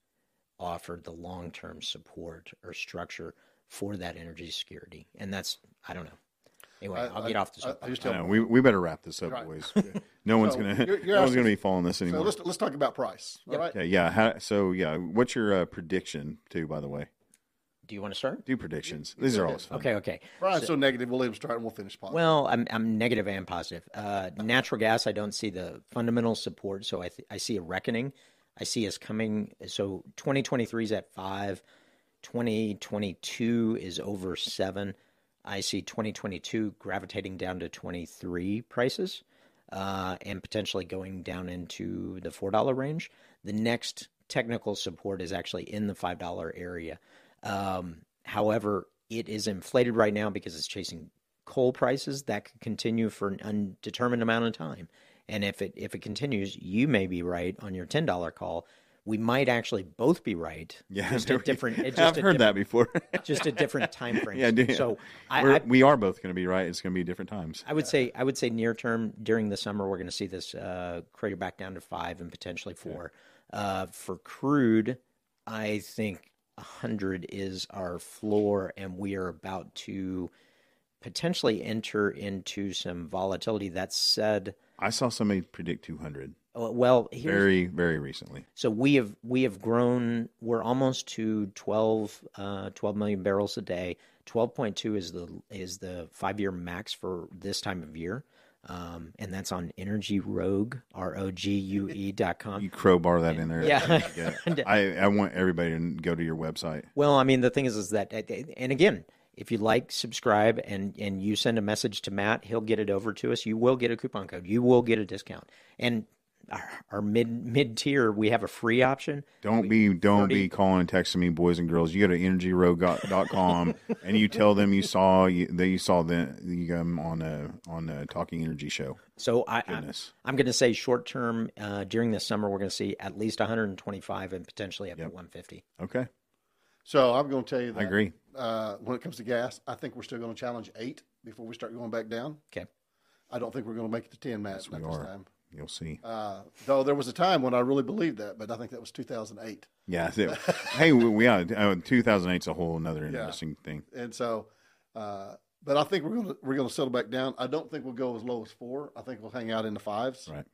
offer the long term support or structure for that energy security. And that's, I don't know. Anyway, I, will get off the I, I soapbox. just I tell know, we we better wrap this up, Right. boys. No one's So, gonna you're- you're no one's gonna be following this So anymore. let's let's talk about price. All right. Okay, yeah. How, so yeah, what's your uh, prediction too? By the way, Do you want to start? do predictions. These are always fun. Okay, okay. Brian's so, negative. We'll leave him start and we'll finish. positive. Well, I'm I'm negative and positive. Uh, natural gas, I don't see the fundamental support, so I th- I see a reckoning. I see us coming. So 2023 is at five. 2022 is over seven. I see 2022 gravitating down to 23 prices, uh, and potentially going down into the four dollar range. The next technical support is actually in the five dollar area. Um, however, it is inflated right now because it's chasing coal prices that could continue for an undetermined amount of time. And if it if it continues, you may be right on your ten dollar call. We might actually both be right. Yeah, just a different. Just I've a heard that before. Just a different time frame. yeah, do, So I, I, we are both going to be right. It's going to be different times. I would say I would say near term during the summer we're going to see this uh, crater back down to five and potentially four. Uh, for crude, I think hundred is our floor, and we are about to potentially enter into some volatility. That said, I saw somebody predict 200 uh, well, here's, very very recently. so we have we have grown. We're almost to 12, uh, 12 million barrels a day. Twelve point two is the is the five year max for this time of year, um, and that's on Energy Rogue R O G U E dot com. You crowbar that in there. Yeah. Yeah. I, I want everybody to go to your website. Well, I mean, the thing is, is that, and again, if you like, subscribe, and and you send a message to Matt, he'll get it over to us. You will get a coupon code. You will get a discount. And our, our mid mid tier, we have a free option. Don't be don't be calling and texting me, boys and girls. You go to energyrogue.com and you tell them you saw you, that you saw them you um, on a on a Talking Energy show. So I, I Goodness. I'm going to say short term uh, during the summer, we're going to see at least 125 and potentially up to 150. Okay, so I'm going to tell you that I agree. Uh, when it comes to gas, I think we're still going to challenge eight before we start going back down. Okay. I don't think we're going to make it to ten, Matt. not we this are. time. You'll see. Uh, though there was a time when I really believed that, but I think that was 2008. Yeah. hey, we, we yeah, uh, 2008 is a whole another interesting thing. And so, uh, but I think we're going to we're going to settle back down. I don't think we'll go as low as four. I think we'll hang out in the fives Right.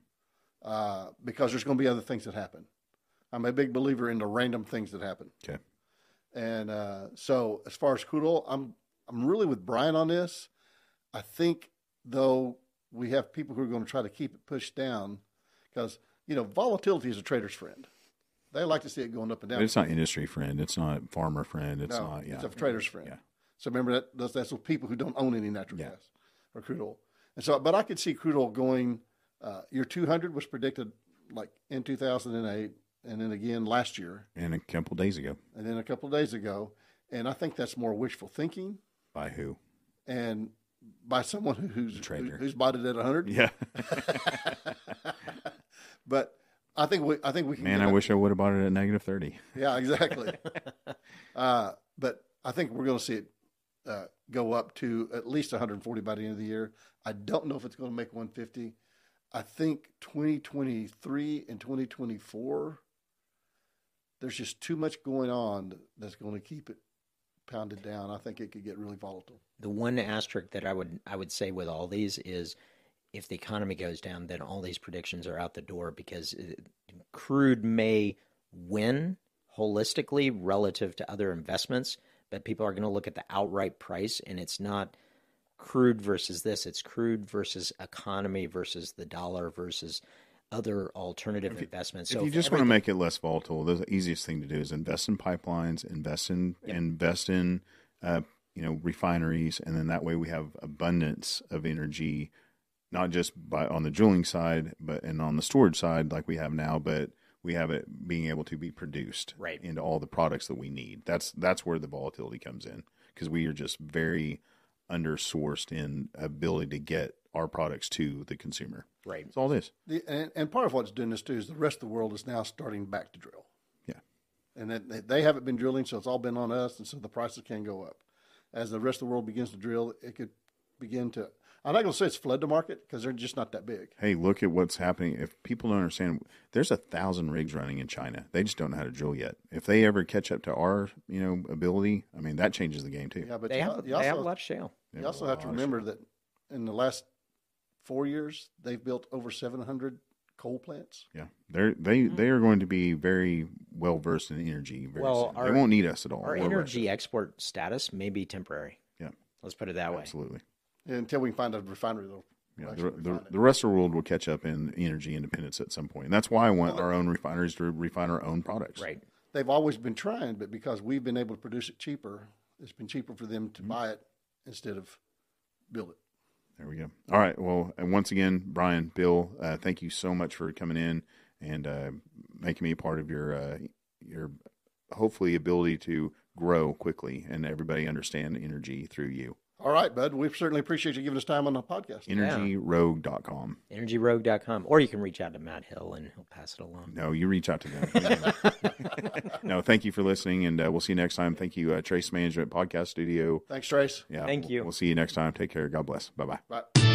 uh, because there's going to be other things that happen. I'm a big believer in the random things that happen. Okay. And uh, so, as far as crude oil, I'm I'm really with Brian on this. I think though we have people who are going to try to keep it pushed down because you know volatility is a trader's friend. They like to see it going up and down. But it's not industry friend. It's not farmer friend. It's no, not. Yeah. it's a trader's friend. Yeah. So remember that that's, that's people who don't own any natural Yeah. gas or crude oil. And so, but I could see crude oil going. Uh, year 200 was predicted like in 2008, and then again last year, And a couple days ago, and then a couple of days ago. And I think that's more wishful thinking by who? and by someone who- who's trader. who's bought it at 100. Yeah. But I think we I think we can. Man, I wish I would have bought it at negative 30. Yeah, exactly. uh, but I think we're going to see it uh, go up to at least 140 by the end of the year. I don't know if it's going to make 150. I think 2023 and 2024, there's just too much going on that's going to keep it pounded down. I think it could get really volatile. The one asterisk that I would I would say with all these is if the economy goes down, then all these predictions are out the door because uh, crude may win holistically relative to other investments, but people are going to look at the outright price, and it's not crude versus this; it's crude versus economy versus the dollar versus other alternative investments. if you just want to make it less volatile, the easiest thing to do is invest in pipelines, invest in invest in uh, you know refineries, and then that way we have abundance of energy, not just by on the drilling side, but and on the storage side like we have now, but we have it being able to be produced Right. into all the products that we need. That's that's where the volatility comes in because we are just very undersourced in ability to get our products to the consumer. right. It's all this. The, and, and part of what's doing this too is the rest of the world is now starting back to drill. Yeah. and that they, they haven't been drilling, so it's all been on us, and so the prices can go up. As the rest of the world begins to drill, it could begin to. I'm not going to say it's flood the market because they're just not that big. Hey, look at what's happening. If people don't understand, there's a thousand rigs running in China. They just don't know how to drill yet. If they ever catch up to our, you know, ability, I mean, that changes the game too. Yeah, but They you, have, you they have a lot of shale. you also have to remember that in the last four years, they've built over 700 coal plants. Yeah, they're they they are going to be very well versed in energy. Very Well, our- they won't need us at all. Our We're energy export status may be temporary. Yeah. Let's put it that way. Absolutely. Until we find a refinery, though. Yeah, the, the, the rest of the world will catch up in energy independence at some point. And that's why I want our own refineries to refine our own products. Right. They've always been trying, but because we've been able to produce it cheaper, it's been cheaper for them to Mm-hmm. buy it instead of build it. There we go. All right. Well, and once again, Brian, Bill, uh, thank you so much for coming in and uh, making me a part of your uh, your hopefully ability to grow quickly and everybody understand energy through you. All right, bud. We certainly appreciate you giving us time on the podcast. EnergyRogue.com. Energyrogue.com. Or you can reach out to Matt Hill and he'll pass it along. No, you reach out to them. no, thank you for listening, and uh, we'll see you next time. Thank you, uh, Trace Management Podcast Studio. Thanks, Trace. Yeah, Thank you. We'll see you next time. Take care. God bless. Bye bye. Bye.